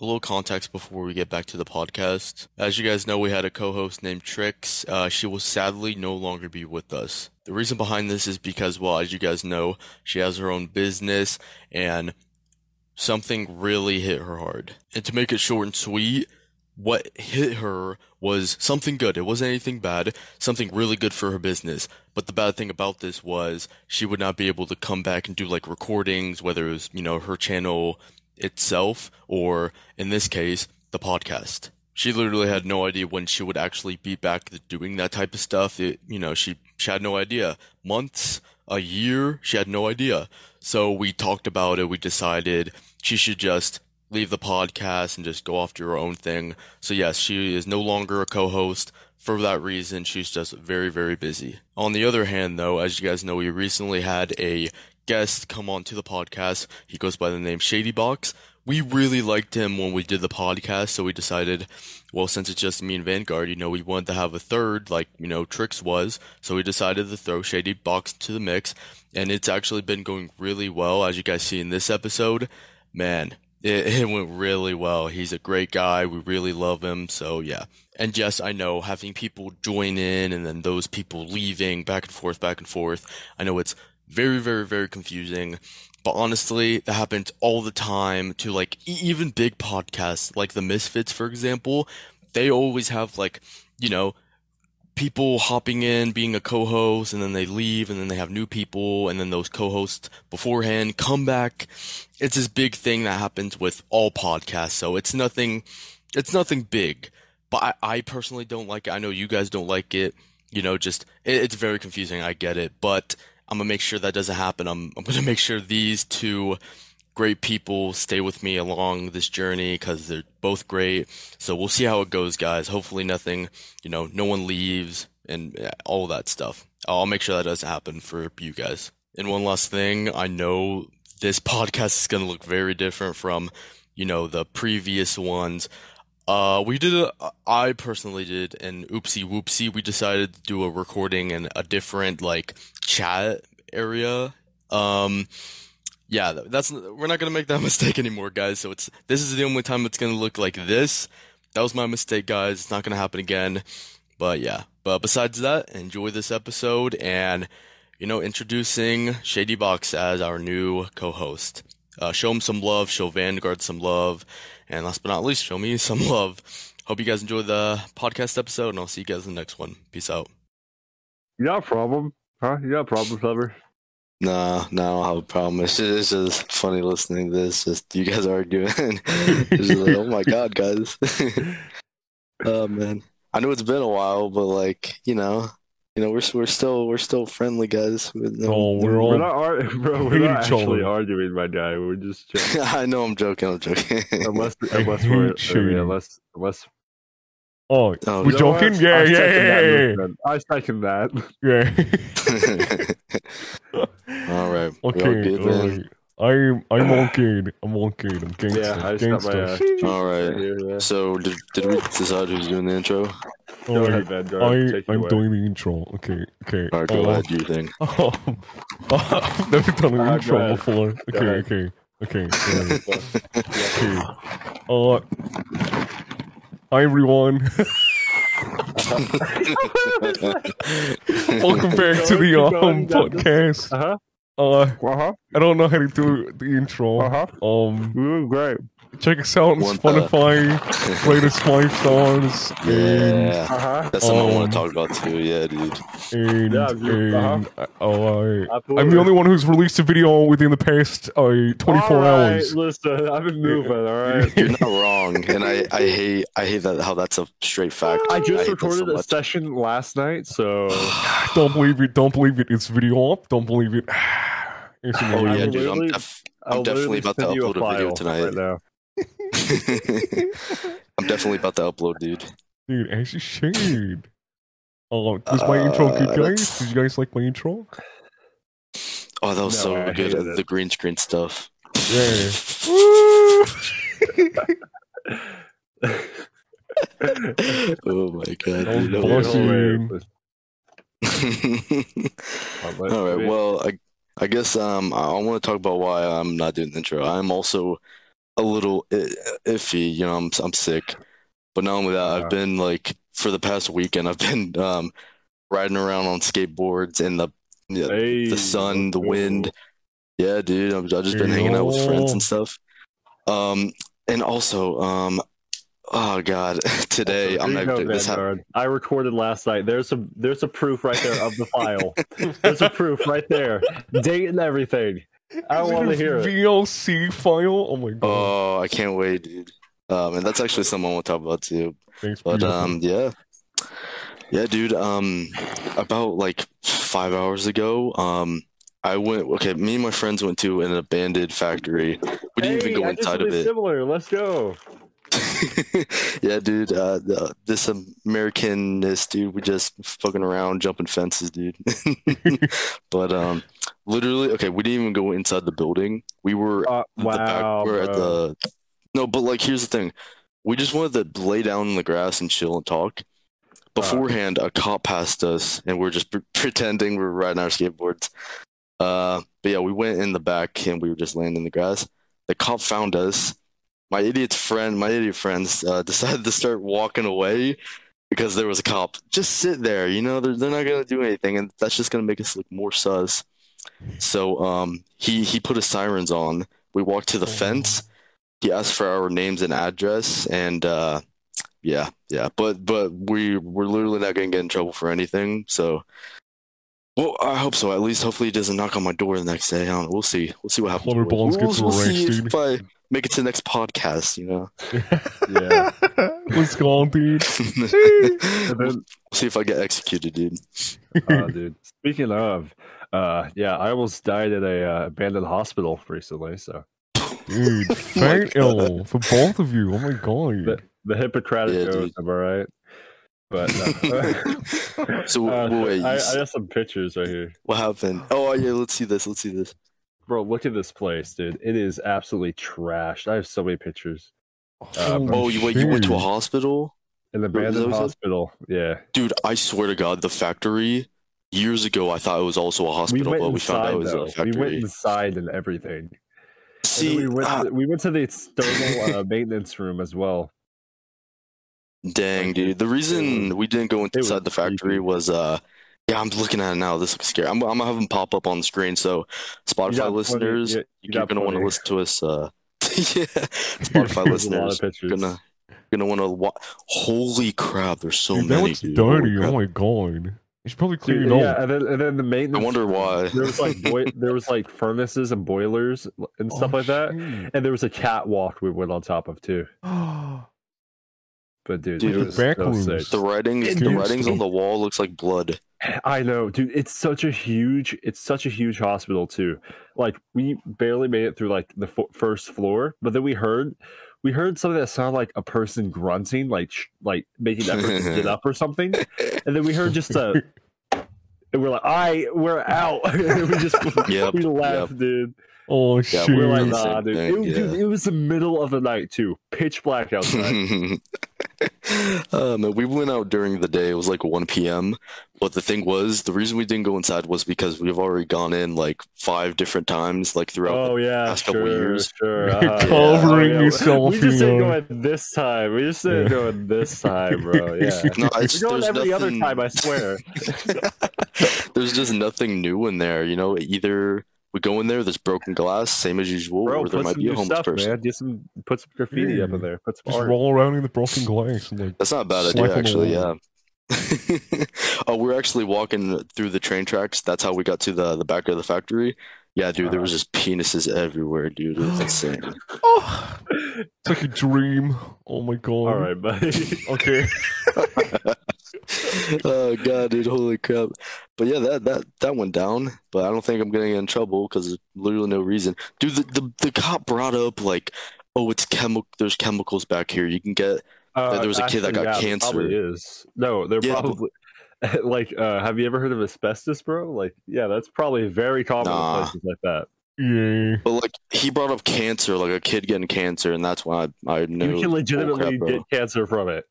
a little context before we get back to the podcast. As you guys know, we had a co-host named Trix. Uh, she will sadly no longer be with us. The reason behind this is because, well, as you guys know, she has her own business and something really hit her hard. And to make it short and sweet, what hit her was something good. It wasn't anything bad, something really good for her business. But the bad thing about this was she would not be able to come back and do like recordings, whether it was, you know, her channel itself or in this case, the podcast. She literally had no idea when she would actually be back doing that type of stuff. It, you know, she, she had no idea. Months, a year, she had no idea. So we talked about it. We decided she should just leave the podcast and just go off to her own thing. So yes, she is no longer a co-host. For that reason, she's just very, very busy. On the other hand, though, as you guys know, we recently had a guest come on to the podcast. He goes by the name Shady Box. We really liked him when we did the podcast, so we decided, well, since it's just me and Vanguard, you know, we wanted to have a third, like, you know, Trix was, so we decided to throw Shady Box to the mix, and it's actually been going really well, as you guys see in this episode. Man, it, it went really well. He's a great guy. We really love him. So yeah. And yes, I know having people join in and then those people leaving back and forth, back and forth. I know it's very, very, very confusing. But honestly, that happens all the time to like even big podcasts like the Misfits, for example. They always have like, you know, people hopping in, being a co-host, and then they leave, and then they have new people, and then those co-hosts beforehand come back. It's this big thing that happens with all podcasts, so it's nothing, it's nothing big. But I, I personally don't like it. I know you guys don't like it. You know, just it, it's very confusing. I get it, but I'm gonna make sure that doesn't happen. I'm, I'm gonna make sure these two great people stay with me along this journey because they're both great. So we'll see how it goes, guys. Hopefully, nothing, you know, no one leaves and all that stuff. I'll make sure that doesn't happen for you guys. And one last thing, I know this podcast is going to look very different from, you know, the previous ones. Uh, we did a, I personally did an oopsie whoopsie. We decided to do a recording in a different, like, chat area. Um, yeah, that's we're not gonna make that mistake anymore, guys. So it's this is the only time it's gonna look like this. That was my mistake, guys. It's not gonna happen again. But yeah. But besides that, enjoy this episode and you know introducing Shady Box as our new co-host. Uh, show him some love, show Vanguard some love, and last but not least, show me some love. Hope you guys enjoy the podcast episode, and I'll see you guys in the next one. Peace out. A problem? Huh? You got a problem, Clever? No, no, I don't have a problem. It's just, it's just funny listening to this. Just you guys arguing. it's just like, oh my god, guys. oh man, I know it's been a while, but like you know, you know, we're we're still we're still friendly guys. No, oh, we're all we're not, ar- bro, we're not actually arguing, my guy. We're just. Joking. I know, I'm joking. I'm joking. unless unless we're I mean, unless unless Oh, oh we're joking? Yeah, yeah, yeah, yeah, yeah. I second that. Yeah. all right. Okay. All right. I'm I'm okay. I'm okay. I'm gangster. Yeah, I gangster. My, uh, all right. So did, did we decide who's doing the intro? All right. Ahead, I I'm away. doing the intro. Okay. Okay. All right. Go uh, ahead. Do your thing. Oh, I've never done an uh, intro before. Okay. Okay. Okay. Okay. Uh. Hi everyone. Welcome back to the um podcast. Uh huh. Uh, uh-huh. I don't know how to do the intro. Uh huh. Um, Ooh, great. Check us out on One, Spotify. Uh, rate us five stars. Yeah, and, uh-huh. that's something um, I want to talk about too. Yeah, dude. And, yeah, dude. And, uh-huh. oh, I, I'm the only one who's released a video within the past uh, 24 all right, hours. Listen, I've been moving. All right, you're not wrong, and I, I hate I hate that how that's a straight fact. I just I recorded so a session last night, so don't believe it. Don't believe it. It's video up. Don't believe it. oh yeah, dude. I'm, def- I'm definitely about to upload a, a video tonight. Right now. I'm definitely about to upload, dude. Dude, as you should. Oh, was my uh, intro good, guys? Did you guys like my intro? Oh, that was no, so I good. The green screen stuff. Yeah. oh my god. Dude, All right. Well, I I guess um I want to talk about why I'm not doing the intro. I'm also a little iffy. You know, I'm I'm sick, but not only that, I've been like for the past weekend, I've been um, riding around on skateboards in the hey, the sun, the wind. Yeah, dude, I've, I've just been hanging out with friends and stuff. Um, and also, um, oh god, today I'm not. This ha- I recorded last night. There's some there's a proof right there of the file. there's a proof right there, date and everything. I want to hear VLC file. Oh my god. Oh, I can't wait, dude. Um, and that's actually something we'll talk about too. Thanks, but beautiful. um, yeah, yeah, dude. Um, about like five hours ago, um, I went. Okay, me and my friends went to an abandoned factory. We didn't hey, even go inside of it. Similar. Let's go. yeah, dude. Uh, this Americanist dude, we just fucking around, jumping fences, dude. but um, literally, okay, we didn't even go inside the building. We were uh, wow, the back, we at the no, but like here's the thing, we just wanted to lay down in the grass and chill and talk. Beforehand, uh, a cop passed us, and we are just pre- pretending we were riding our skateboards. Uh, but yeah, we went in the back and we were just laying in the grass. The cop found us my idiot friend, my idiot friends, uh, decided to start walking away because there was a cop. Just sit there, you know. They're they're not gonna do anything, and that's just gonna make us look more sus. So um, he he put his sirens on. We walked to the oh. fence. He asked for our names and address, and uh, yeah, yeah. But but we we're literally not gonna get in trouble for anything. So. Well, I hope so. At least, hopefully, he doesn't knock on my door the next day. I don't know. We'll see. We'll see what happens. Plumber Bones we'll, gets we'll, we'll see if I, make it to the next podcast, you know. yeah. What's going on, dude? then, see if I get executed, dude. uh, dude. Speaking of, uh, yeah, I almost died at a uh, abandoned hospital recently. So, dude, faint ill for both of you. Oh my god. The, the Hippocratic yeah, oath. Am I right? But uh, so uh, wait, I, I have some pictures right here. What happened? Oh yeah, let's see this. Let's see this. Bro, look at this place, dude. It is absolutely trashed. I have so many pictures. Um, oh, you went, you went to a hospital? An abandoned hospital. Yeah. Dude, I swear to God, the factory. Years ago, I thought it was also a hospital, we but we found out it was though. a factory. We went inside and everything. See, and we, went uh, to, we went to the external uh, maintenance room as well. Dang, dude. The reason we didn't go inside the factory creepy. was uh yeah, I'm looking at it now. This looks scary. I'm, I'm gonna have them pop up on the screen. So, Spotify listeners, you you're gonna want to listen to us. Uh, yeah, Spotify listeners, gonna gonna want to. Wa- Holy crap! There's so dude, many. Dude. dirty. Oh my god. You should probably clean dude, yeah, and then, and then the maintenance. I wonder why. There was like boi- there was like furnaces and boilers and stuff oh, like that, and there was a catwalk we went on top of too. But dude, dude the, the writing, the writings on the wall looks like blood. I know, dude. It's such a huge, it's such a huge hospital too. Like we barely made it through like the f- first floor, but then we heard, we heard something that sounded like a person grunting, like sh- like making effort to get up or something, and then we heard just a, and we're like, "I, we're out." we just, yep, we laughed, yep. dude. Oh yeah, shit! We're like, nah, dude. It, yeah. dude. it, was the middle of the night too, pitch black outside. um, we went out during the day. It was like 1 p.m. But the thing was, the reason we didn't go inside was because we've already gone in like five different times, like throughout oh, the yeah, past sure, couple years. Sure, uh, covering yeah. yourself. We just didn't go in this time. We just didn't yeah. go in this time, bro. Yeah, no, it's, we're going every nothing... other time. I swear. there's just nothing new in there. You know, either we go in there, there's broken glass, same as usual, Bro, or there might be a homeless stuff, person. Man. Get some, put some graffiti yeah. up in mm. there. Put some Just art. roll around in the broken glass. And, like, That's not a bad idea, actually. Yeah. oh, we're actually walking through the train tracks. That's how we got to the the back of the factory. Yeah, dude, there was just penises everywhere, dude. It was insane. oh, it's like a dream. Oh my god. All right, buddy. okay. oh god, dude, holy crap! But yeah, that that that went down. But I don't think I'm getting in trouble because there's literally no reason. Dude, the, the the cop brought up like, oh, it's chemical. There's chemicals back here. You can get. Uh, there was a kid that got yeah, cancer. Probably is no, they're yeah, probably. But... like, uh, have you ever heard of asbestos, bro? Like, yeah, that's probably very common nah. in places like that. Yeah. But like he brought up cancer, like a kid getting cancer, and that's why I, I knew. You can legitimately crap, get cancer from it.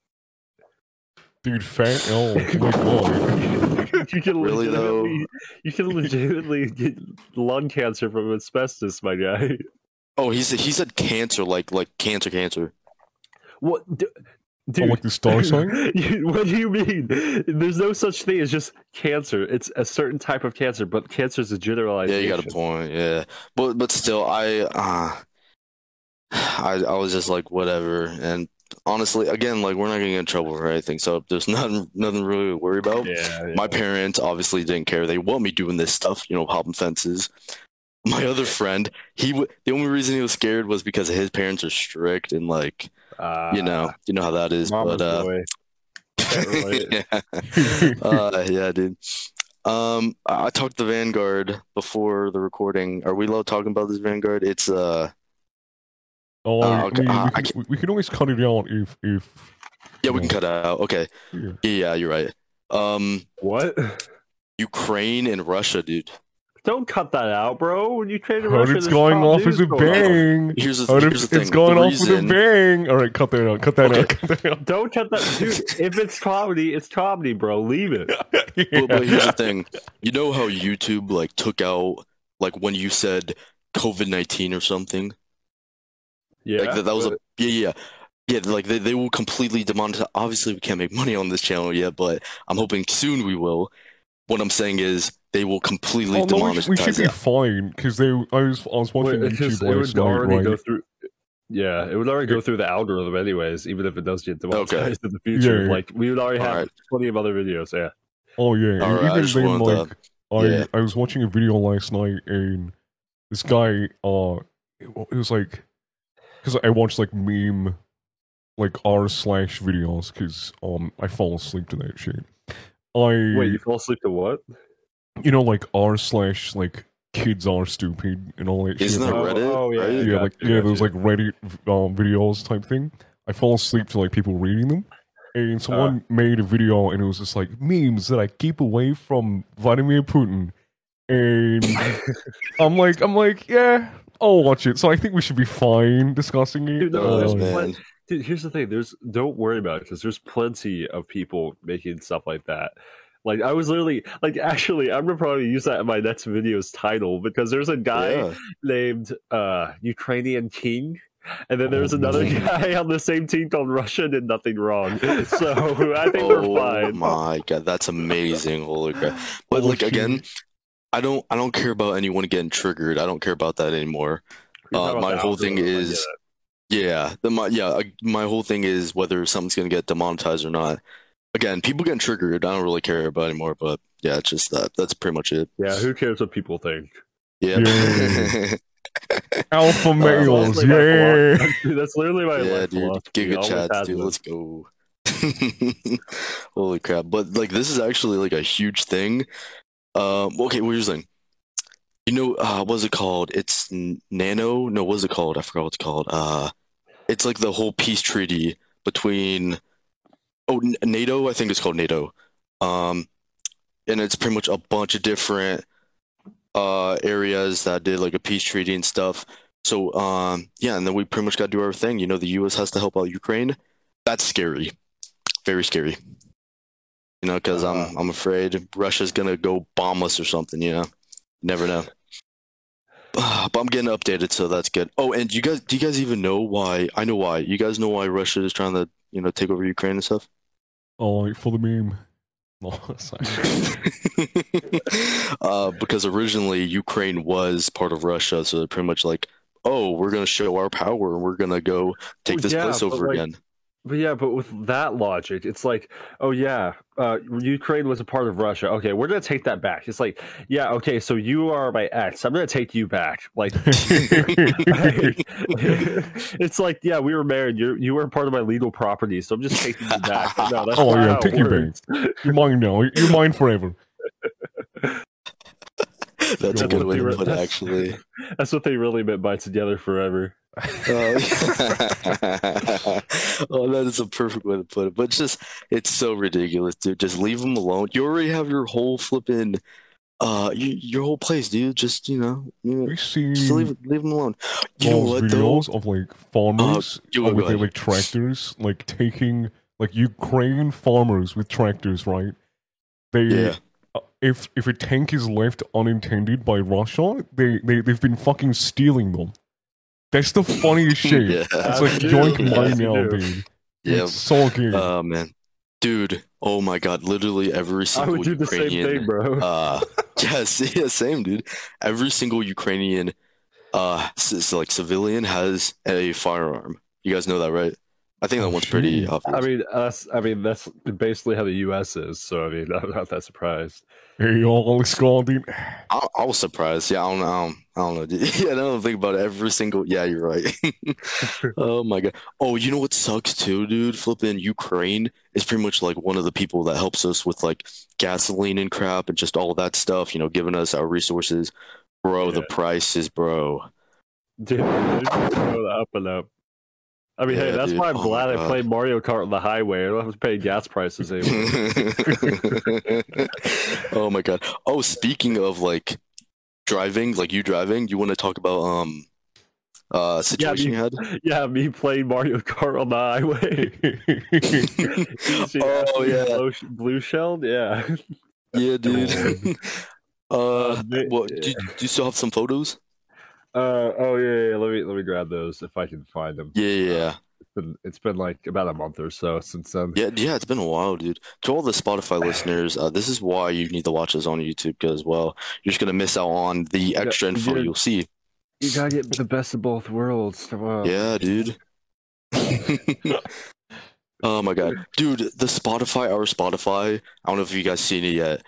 Dude, fat. Oh my god. you can really though? You can legitimately get lung cancer from asbestos, my guy. Oh, he said he said cancer, like like cancer, cancer. What, d- Oh, like the star sign? What do you mean? There's no such thing as just cancer. It's a certain type of cancer, but cancer is a generalized. Yeah, you got a point. Yeah, but but still, I uh, I I was just like whatever, and honestly, again, like we're not gonna get in trouble for anything, so there's nothing nothing really to worry about. Yeah, yeah. My parents obviously didn't care. They want me doing this stuff, you know, hopping fences. My other friend, he w- the only reason he was scared was because his parents are strict and like Uh, you know you know how that is. But uh, boy. Can't relate. yeah, uh, yeah, dude. Um, I, I talked to Vanguard before the recording. Are we allowed talking about this Vanguard? It's uh, Oh, Uh, okay, mean, uh, we, can, we can always cut it out if if yeah, we can cut it out. Okay, yeah. yeah, you're right. Um, What? Ukraine and Russia, dude. Don't cut that out, bro. When you trade Russia, it's going off news as a going on. bang. Here's the here's it's, the thing. it's going the off with a bang. All right, cut that out. Cut that Okay. out. Cut that out. Don't cut that, dude. if it's comedy, it's comedy, bro. Leave it. But, but here's the thing. You know how YouTube like took out like when you said COVID nineteen or something? Yeah, Like that, that was a yeah, yeah. Yeah, like they, they will completely demonetize. Obviously, we can't make money on this channel yet, but I'm hoping soon we will. What I'm saying is they will completely Oh, no, we, demonetize sh- we should be it. fine because they. I was I was watching Wait, it's just- YouTube it last would night, already right? go through. Yeah, it would already go through the algorithm anyways, even if it does get demonetized in the future. Yeah. Like we would already have Alright. plenty of other videos. Yeah. Oh yeah, All and right, I even just then, wanted like to- I yeah. I was watching a video last night and this guy uh it was like because I watch like meme like r slash videos because um I fall asleep to that shit. I Wait, you fall asleep to what? you know like r slash like kids are stupid and all that Isn't shit. that like, Reddit, Oh, yeah, right? yeah, yeah, like you, yeah, got those like Reddit um, videos type thing. I fall asleep to like people reading them, and someone made a video, and it was just like memes that I keep away from Vladimir Putin, and I'm like, I'm like, yeah, I'll watch it. So I think we should be fine discussing it. Dude, no, Oh, man. plen- Dude, here's the thing. There's don't worry about it because there's plenty of people making stuff like that. Like I was literally like actually I'm gonna probably use that in my next video's title because there's a guy Yeah. named uh Ukrainian King. And then there's Oh, another no. guy on the same team called Russia did nothing wrong. So I think Oh we're fine. Oh my god, that's amazing. Holy crap. But Oh, like shit. again, I don't I don't care about anyone getting triggered. I don't care about that anymore. Uh, about my whole thing is- Yeah, the my yeah, uh, my whole thing is whether something's gonna get demonetized or not. Again, people getting triggered, I don't really care about anymore, but yeah, it's just that. That's pretty much it. yeah, who cares what people think? Yeah. Yeah. Alpha males, That's yeah. philosophy. That's literally my yeah, life dude. Giga chads, dude. been. Let's go. Holy crap. But like this is actually like a huge thing. Um okay, what are you're saying. You know, uh what's it called? It's Nano? No, what's it called? I forgot what it's called. Uh it's like the whole peace treaty between oh NATO, I think it's called NATO. Um and it's pretty much a bunch of different uh areas that did like a peace treaty and stuff. So um yeah, and then we pretty much got to do our thing. You know, the U.S. has to help out Ukraine. That's scary, very scary. You know, because Uh, I'm I'm afraid Russia's gonna go bomb us or something. You know, never know. But I'm getting updated, so that's good. Oh, and you guys, do you guys even know why? I know why. You guys know why Russia is trying to, you know, take over Ukraine and stuff. Oh, like, for the meme. No, sorry. uh, because originally Ukraine was part of Russia, so they're pretty much like, oh, we're gonna show our power and we're gonna go take Oh, this yeah, place over like, again. But yeah, but with that logic, it's like, oh yeah, uh, Ukraine was a part of Russia. Okay, we're gonna take that back. It's like, yeah, okay, so you are my ex. I'm gonna take you back. Like, it's like, yeah, we were married. You you were part of my legal property, so I'm just taking you back. No, that's Oh, yeah, how it take you back. You're mine now. You're mine forever. That's a good way to put it, actually. That's what they really meant by together forever. Oh, oh, that is a perfect way to put it. But just, it's so ridiculous, dude. Just leave them alone. You already have your whole flipping, uh, you, your whole place, dude. Just you know, you know, just leave leave them alone. You know what though? videos of like farmers uh, with their like tractors, like taking like Ukraine farmers with tractors, right? They Yeah. uh, if if a tank is left unintended by Russia, they they they've been fucking stealing them. That's the funniest shit. Yeah. It's like Dude, yoink yeah, money you dude. Yeah. It's so good. Oh man, dude. Oh my god. Literally every single I single would do the same Ukrainian. thing, bro. uh, yes, yeah, same dude. Every single Ukrainian, uh, s- s- like civilian has a firearm. You guys know that, right? I think that Oh, one's pretty shit. obvious. I mean, us. I mean, that's basically how the U.S. is. So I mean, I'm not that surprised. hey, y'all, let's go, dude. I, I was surprised. Yeah, I don't know. I don't, know. Yeah, I don't think about it. Every single. Yeah, you're right. oh my god. Oh, you know what sucks too, dude? Flipping Ukraine is pretty much like one of the people that helps us with like gasoline and crap and just all that stuff. You know, giving us our resources. Bro, the prices, bro. Dude, they're just up and up. I mean, hey, that's dude. why I'm Oh glad I God. played Mario Kart on the highway. I don't have to pay gas prices anymore. oh my god. Oh, speaking of like driving, like you driving, you want to talk about um uh situation me- you had? yeah, me playing Mario Kart on the highway. You see that Oh, yeah. blue, shelled, yeah. Yeah, dude. uh, what? Do, do you still have some photos? Uh, oh yeah, yeah, let me let me grab those if I can find them. Yeah, yeah, yeah. It's been, it's been like about a month or so since then. Yeah, yeah, it's been a while, dude. To all the Spotify listeners, uh, this is why you need to watch us on YouTube because, well, you're just gonna miss out on the extra info yeah. you'll see. You gotta get the best of both worlds. Yeah, dude. oh my god, dude, the Spotify, our Spotify. I don't know if you guys seen it yet.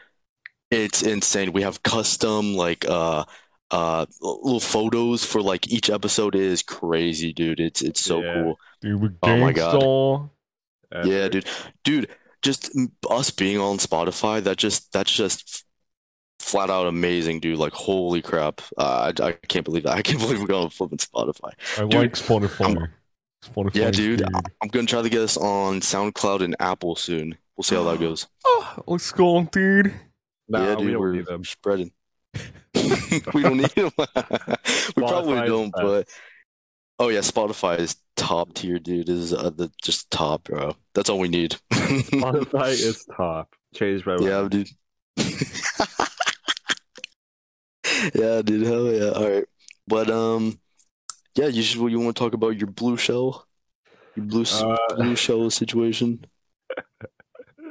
It's insane. We have custom like uh uh little photos for like each episode. is crazy, dude. It's it's so Yeah. cool. dude, we're Oh my God. gangsta. That's Yeah, dude. Dude, just us being on Spotify, that just that's just flat out amazing, dude. Like holy crap. Uh, I I can't believe that. I can't believe we're going to flipping Spotify. I Dude, like Spotify. Spotify. Yeah, dude. good. I'm gonna try to get us on SoundCloud and Apple soon. We'll see how that goes. Oh, let's go, dude. Nah, yeah, we dude, don't we're need them. spreading. we don't need them. we probably don't, but oh yeah, Spotify is top tier, dude. Is uh, the just top, bro. That's all we need. Spotify is top. Changed right. Yeah, dude. yeah, dude. Hell yeah. All right, but um, yeah. You should. You want to talk about your blue shell, your blue Uh, blue shell situation?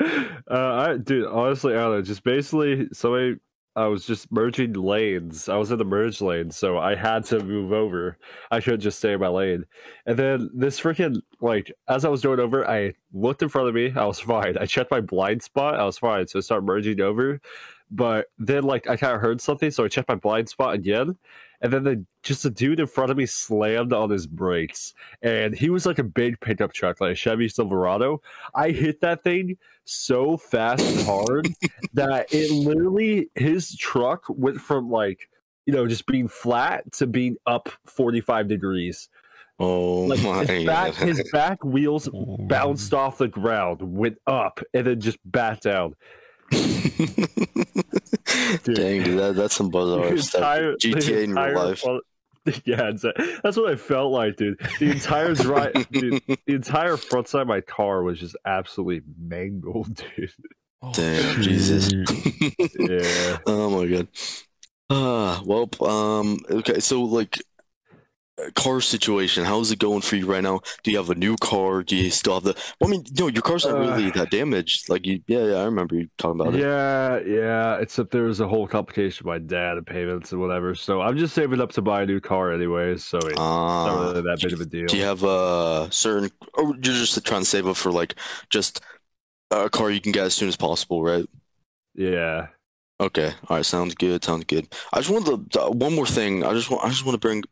uh, I, dude, honestly, I don't know. Just basically, somebody, I was just merging lanes. I was in the merge lane, so I had to move over. I couldn't just stay in my lane. And then this freaking, like, as I was going over, I looked in front of me. I was fine. I checked my blind spot. I was fine. So I started merging over. But then, like, I kind of heard something, so I checked my blind spot again. And then the, just a dude in front of me slammed on his brakes. And he was like a big pickup truck, like a Chevy Silverado. I hit that thing so fast and hard that it literally his truck went from like you know just being flat to being up 45 degrees Oh like my his back god. his back wheels bounced off the ground went up and then just back down Dang, dude, that, that's some bizarre The stuff. entire- the GTA in real life. front- yeah that's what i felt like dude the entire drive dude, the entire front side of my car was just absolutely mangled dude Oh, Damn, Jesus. yeah Oh my god. Ah, well, um, okay, so like, uh, car situation, how's it going for you right now? Do you have a new car? Do you still have the? Well, I mean, no, your car's not Uh, really that damaged. Like, you, yeah, yeah, I remember you talking about it. Yeah, yeah. Except there was a whole complication with my dad and payments and whatever. So I'm just saving up to buy a new car anyways. So it's not Ah, really that big of a deal. do you have a certain, or you're just trying to save up for like just a car you can get as soon as possible, right? Yeah. Okay, all right, sounds good, sounds good. I just wanted to, uh, one more thing. I just want, I just want to bring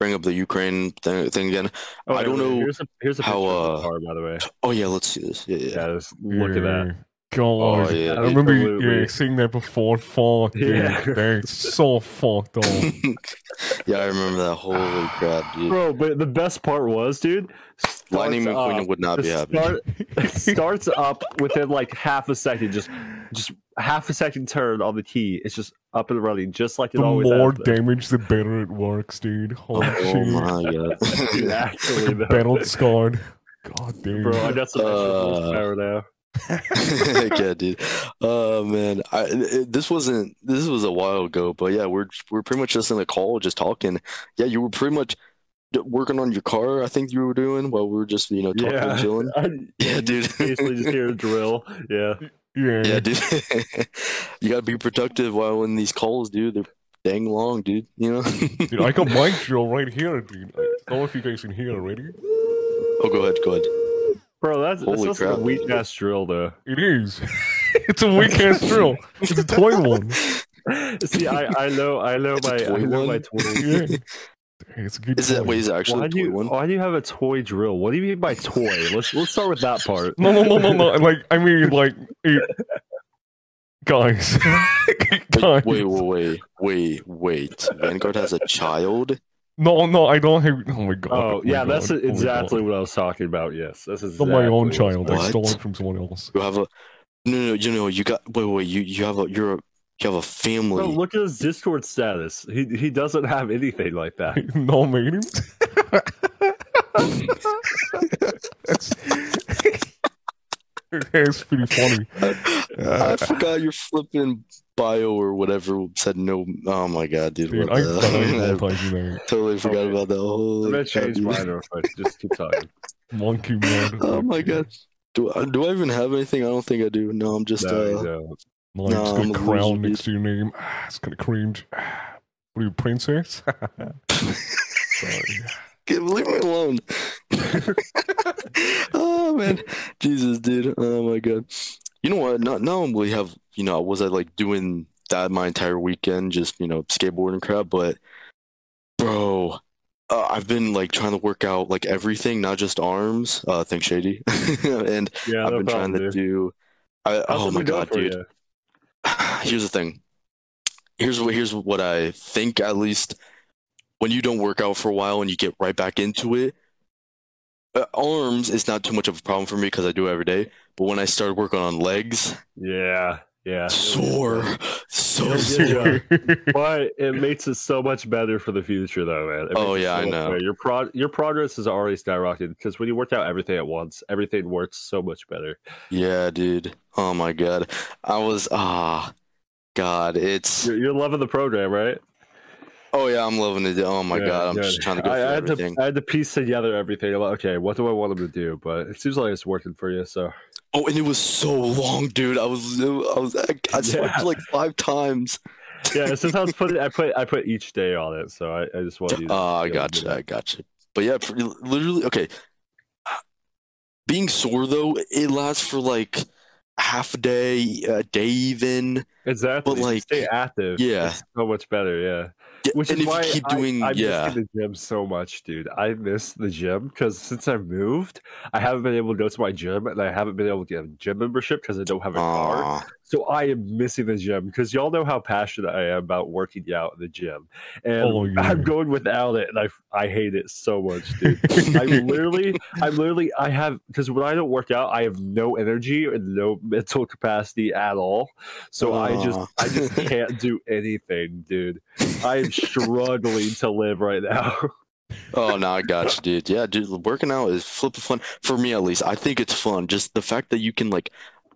bring up the Ukraine thing, thing again. Oh, I don't wait, know Here's a here's a how, picture of uh, the car, by the way. Oh yeah, let's see this. Yeah, yeah. Yeah, just look at that. God, Oh, yeah, I remember you yeah, seeing that before. Fuck, dude. Yeah. That's so fucked up. yeah, I remember that. Holy crap, dude. Bro, but the best part was, dude. Lightning McQueen up- would not be happy. Start, starts up within like half a second, just just half a second turn on the key. It's just up and running, just like it The always more has damage, the better it works, dude. Holy Oh shit. my Dude, god. actually, though. Battle scarred. God damn. Bro, I got some extra Uh, horsepower now. yeah, dude. Oh man, I it, this wasn't. This was a while ago, but yeah, we're we're pretty much just in a call, just talking. Yeah, you were pretty much working on your car. I think you were doing while we were just you know talking Yeah. and chilling. I Yeah, dude. basically just hear a drill. Yeah. Yeah. Yeah, dude. you gotta be productive while in these calls, dude. They're dang long, dude. You know. Dude, I got my drill right here, dude. I don't know if you guys can hear already. oh, go ahead, go ahead. Bro, that's, that's Holy just a crap. weak ass drill though. It is. it's a weak ass drill. It's a toy one. See, I, I know I know It's my toy I know my one? toys. Yeah. It's a good Is it toy. wait? Is it actually Why a do toy you one? why do you have a toy drill? What do you mean by toy? Let's let's start with that part. No, no, no, no, no. Like, I mean, like, it... guys, guys. Wait, wait, wait, wait, wait. Vanguard has a child. No, no, I don't have. Oh my god. Oh, oh my yeah, that's God, oh exactly God. what I was talking about. Yes, that's It's exactly my own what- child. I stole it from someone else. You have a no, no, you know, you got wait, wait. You you have a you're a, you have a family. Bro, look at his Discord status. He he doesn't have anything like that. no, that's, that's pretty funny. I forgot your flipping bio or whatever said no. Oh my god, dude. Dude, I, totally forgot Okay. about that. I'm gonna change mine real quick. Just keep talking. Monkey man. Oh my god. Do I, do I even have anything? I don't think I do. No, I'm just No, uh don't. No, it's got I'm a crown loser, next to your name. Ah, It's kind of cringe. Ah, What are you, princess? Sorry. Leave me alone. oh man, Jesus, dude. Oh my god. You know what? Not not only have you know was I like doing that my entire weekend, just you know skateboarding crap, but bro, uh, I've been like trying to work out like everything, not just arms. Uh, thanks, Shady, and Yeah, I've no been problem, trying to dude. do. I, How's oh my god, dude. you? here's the thing. Here's what here's what I think at least when you don't work out for a while and you get right back into it. Uh, arms is not too much of a problem for me because I do every day. But when I started working on legs, Yeah, yeah. sore, so sore. But it makes it so much better for the future, though, man. It Oh, yeah, so I know. Your pro- your progress is already skyrocketed because when you work out everything at once, everything works so much better. Yeah, dude. Oh my god, I was ah, God, it's You're, you're loving the program, right? Oh yeah, I'm loving it. Oh my Yeah, god, I'm just trying to go I, I had everything. to I had to piece together everything. Like, okay, what do I want him to do? But it seems like it's working for you. So Oh, and it was so long, dude. I was I was I, I Yeah. like five times. yeah, sometimes put it. I put I put each day on it. So I, I just want you. Ah, to Oh, I be able to do gotcha. I gotcha. But yeah, literally, okay. Being sore though, it lasts for like half a day, a day even. Exactly. But, like, stay active. yeah. It's so much better. Yeah. Which and is why you keep I- doing, I, yeah, miss the gym so much, dude. I miss the gym because since I've moved, I haven't been able to go to my gym, and I haven't been able to get a gym membership because I don't have a car. So I am missing the gym because y'all know how passionate I am about working out in the gym, and Oh, yeah. I'm going without it, and I I hate it so much, dude. I literally, I literally, I have because when I don't work out, I have no energy and no mental capacity at all. So I just, I just can't do anything, dude. I am struggling to live right now. Oh no, I got you, dude. Yeah, dude, working out is flipping fun for me at least. I think it's fun. Just the fact that you can like,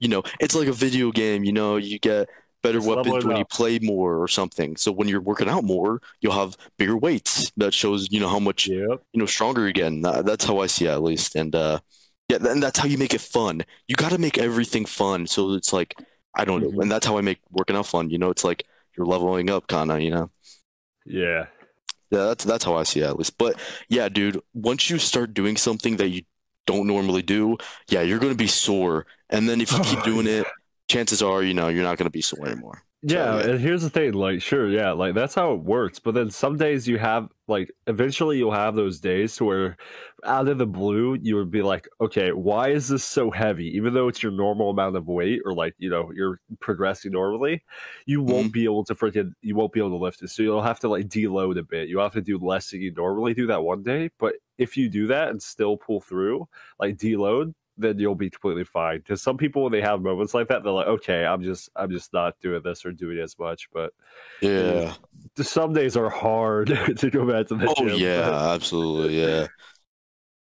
you know, it's like a video game. You know, you get better weapons when you play more or something. So when you're working out more, you'll have bigger weights. That shows you know how much yep. you know stronger again. That, that's how I see it at least. And uh, yeah, and that's how you make it fun. You got to make everything fun. So it's like I don't know, Mhm. and that's how I make working out fun. You know, it's like you're leveling up, kind of. You know. Yeah. Yeah, that's that's how I see it at least. But yeah, dude, once you start doing something that you don't normally do, yeah, you're gonna be sore. And then if you oh keep doing it, chances are, you know, you're not gonna be sore anymore. Yeah, yeah. and here's the thing, like, sure, yeah, like that's how it works. But then some days you have, like, eventually you'll have those days to where, out of the blue, you would be like, okay, why is this so heavy? Even though it's your normal amount of weight, or like, you know, you're progressing normally, you won't mm-hmm. be able to freaking, you won't be able to lift it. So you'll have to like deload a bit. You'll have to do less than you normally do that one day. But if you do that and still pull through, like deload, then you'll be completely fine. Because some people, when they have moments like that, they're like, "Okay, I'm just, I'm just not doing this or doing as much." But Yeah. some days are hard to go back to the Oh gym. yeah, absolutely, yeah.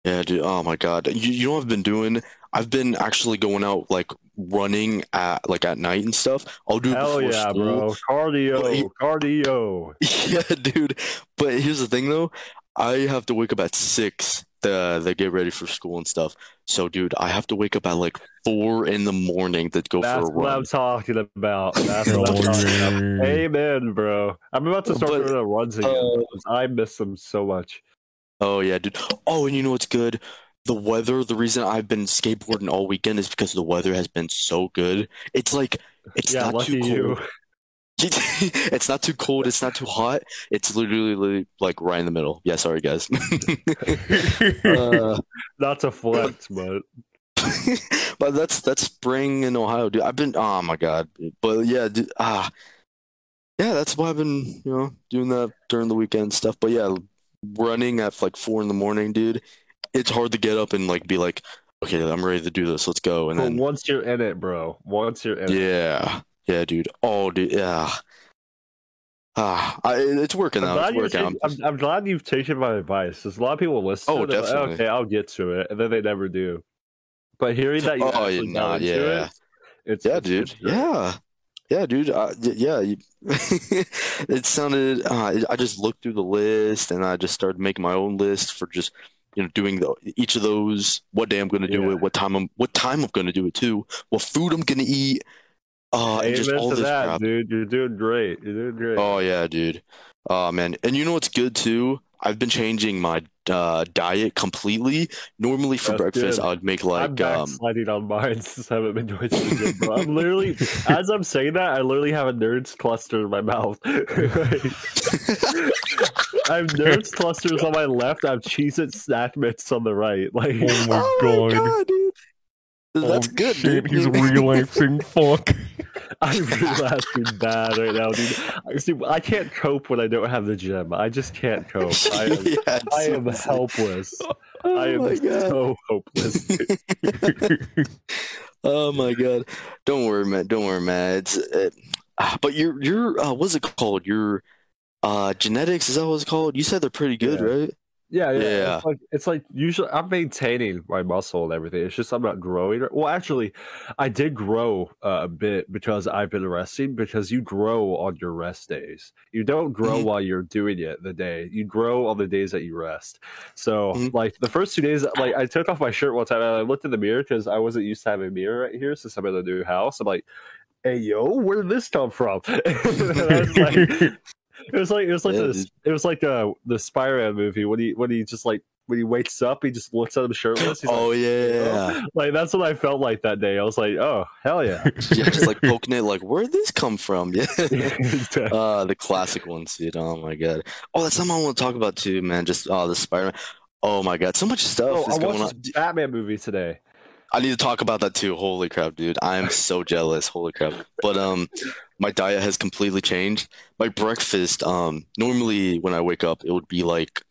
Yeah, dude. Oh my God. You you know what I've been doing? I've been actually going out like running at like at night and stuff. I'll do Hell yeah, school. bro! Cardio, he- cardio. Yeah, dude. But here's the thing though. I have to wake up at six to, to get ready for school and stuff. So, dude, I have to wake up at like four in the morning to go That's for a what I'm run. talking about. That's what I'm talking about. Amen, bro. I'm about to start But, doing the runs again. uh, I miss them so much. Oh yeah, dude. Oh, and you know what's good? The weather. The reason I've been skateboarding all weekend is because the weather has been so good. It's like it's yeah, not lucky too you. it's not too cold. It's not too hot. It's literally, literally like right in the middle. Yeah, sorry guys. uh, Not to flex, but but that's that's spring in Ohio, dude. I've been. Oh my god. But yeah, dude, ah, yeah. That's why I've been, you know, doing that during the weekend stuff. But yeah, running at like four in the morning, dude. It's hard to get up and like be like, okay, I'm ready to do this. Let's go. And but then once you're in it, bro, once you're in it, yeah, yeah, dude. Oh, dude, yeah. Ah, I, it's working out. It's working out. I'm, I'm glad you've taken my advice. There's a lot of people listen. Oh, to like, definitely. okay, I'll get to it, and then they never do. But hearing that you Oh, actually yeah, got into yeah. it, it's Yeah, it's dude. Yeah. Yeah, dude. Uh, y- yeah. you- it sounded. Uh, I just looked through the list and I just started making my own list for just you know doing the each of those. What day I'm going to do Yeah. it. What time I'm. What time I'm going to do it too. What food I'm going to eat. Uh, and just all this that, crap. dude. You're doing great. You're doing great. Oh yeah, dude. Oh man. And you know what's good too? I've been changing my uh, diet completely. Normally for That's breakfast, good. I'd make like I'm like um. backsliding on mine since I haven't been going to the gym, bro. I'm literally, as I'm saying that, I literally have a nerds cluster in my mouth. I have nerds clusters on my left. I have Cheez It snack mix on the right. Like, Oh my oh god. my god, dude. That's oh, good, shit, dude. He's relapsing. Fuck. I'm relapsing bad right now, dude. I- See, I can't cope when I don't have the gym. I just can't cope. I am, I am helpless. Oh I am so hopeless. Oh my god. Don't worry, man. Don't worry, man. It's it, ah, but your your uh, what's it called? Your uh genetics is that what it's called? You said they're pretty good, Yeah. right? Yeah, yeah. Yeah. It's like it's like usually I'm maintaining my muscle and everything. It's just I'm not growing. Well, actually, I did grow uh, a bit because I've been resting. Because you grow on your rest days. You don't grow Mhm. while you're doing it the day. You grow on the days that you rest. So, Mhm. like the first two days, like I took off my shirt one time and I looked in the mirror because I wasn't used to having a mirror right here since I'm in a new house. I'm like, "Hey, yo, where did this come from?" and I was like, it was like it was like Yeah, this. It was like uh the Spider-Man movie when he when he just like when he wakes up, he just looks at him shirtless. He's Oh like, yeah. like that's what I felt like that day. I was like, oh hell yeah. Yeah, just like poking it like where'd this come from? Yeah. Exactly. Uh the classic ones, dude. Oh my god. Oh, that's something I want to talk about too, man. Just oh the Spider-Man. Oh my god, so much stuff oh, is I going watched on. Batman movie today. I need to talk about that too. Holy crap, dude. I am so jealous. Holy crap. But um my diet has completely changed. My breakfast, um normally when I wake up, it would be like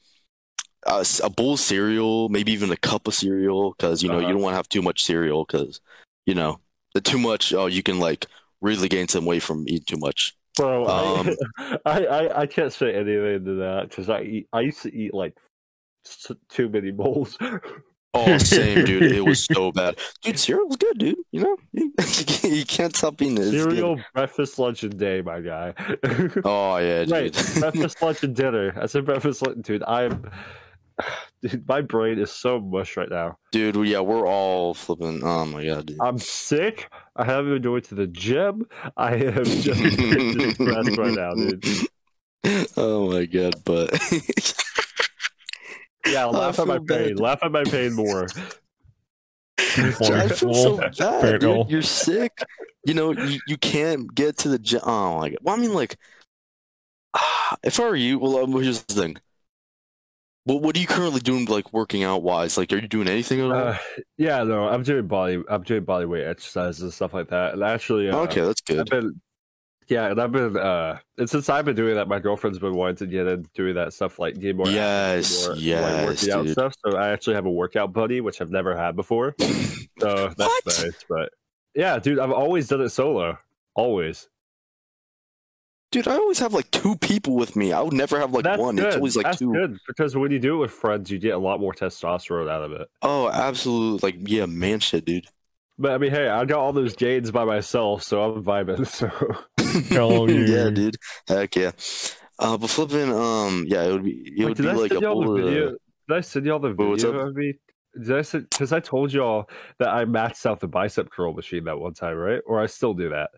a bowl of cereal, maybe even a cup of cereal cuz you know, Uh-huh. you don't want to have too much cereal cuz you know, the too much oh you can like really gain some weight from eating too much. Bro, Um, I, I I can't say anything to that because I eat I used to eat like too many bowls. Oh, same, dude. It was so bad. Dude, cereal was good, dude. You know, you can't stop eating it. It's good. Cereal, breakfast, lunch, and day, my guy. Oh yeah, Right, dude. breakfast, lunch, and dinner. I said breakfast, lunch, dude. I'm, dude. My brain is so mush right now. Dude, yeah, we're all flipping. Oh my god, dude. I'm sick. I haven't been going to the gym. I am just depressed right now, dude. Oh my god, but Yeah, laugh at my bad. pain. Laugh at my pain more. I feel so bad, dude. You're sick. You know, you, you can't get to the gym. Oh god. Well, I mean, like, if I were you, well, um, here's the thing. What what are you currently doing, like working out wise? Like, are you doing anything at all? Uh, yeah, no, I'm doing body. I'm doing body weight exercises and stuff like that. And actually, uh, okay, that's I've good. been, yeah, and I've been, uh, and since I've been doing that, my girlfriend's been wanting to get into doing that stuff, like get more, Yes, more, like, yes, working out stuff. So I actually have a workout buddy, which I've never had before. So that's What? nice. But yeah, dude, I've always done it solo, always. Dude, I always have like two people with me. I would never have like that's one. good. It's always like that's two. good because when you do it with friends, you get a lot more testosterone out of it. Oh, absolutely! like yeah, man shit, dude. But I mean, hey, I got all those gains by myself, so I'm vibing. So Hell yeah. yeah, dude. Heck yeah. Uh, but flipping, um, yeah, it would be it Wait, would did be I like a send y'all the bowl of- video? Did I send y'all the Wait, video up? of me? Did I send? Because I told y'all that I maxed out the bicep curl machine that one time, right? Or I still do that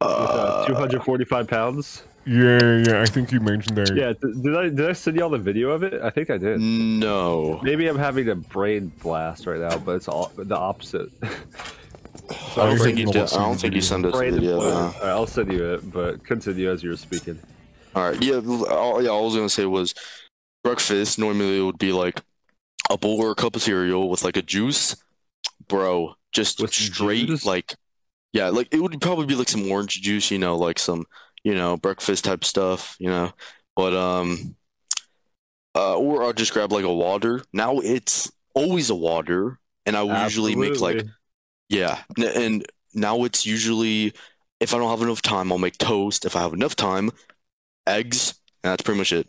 with uh, uh, 245 pounds. Yeah, yeah, I think you mentioned that. Yeah, th- did I did I send y'all the video of it? I think I did. No. Maybe I'm having a brain blast right now, but it's all the opposite. I don't think you think did. I'll don't see think the you sent us the video. blast. no. I'll send you it, but continue as you were speaking. All right. Yeah. All, yeah. All I was gonna say was breakfast. Normally it would be like a bowl or a cup of cereal with like a juice, bro. Just With straight juice? like, yeah. Like it would probably be like some orange juice, you know, like some you know breakfast type stuff, you know. But um, uh, or I'll just grab like a water. Now it's always a water, and I would usually make like yeah, and now it's usually if I don't have enough time, I'll make toast. If I have enough time, eggs, and that's pretty much it.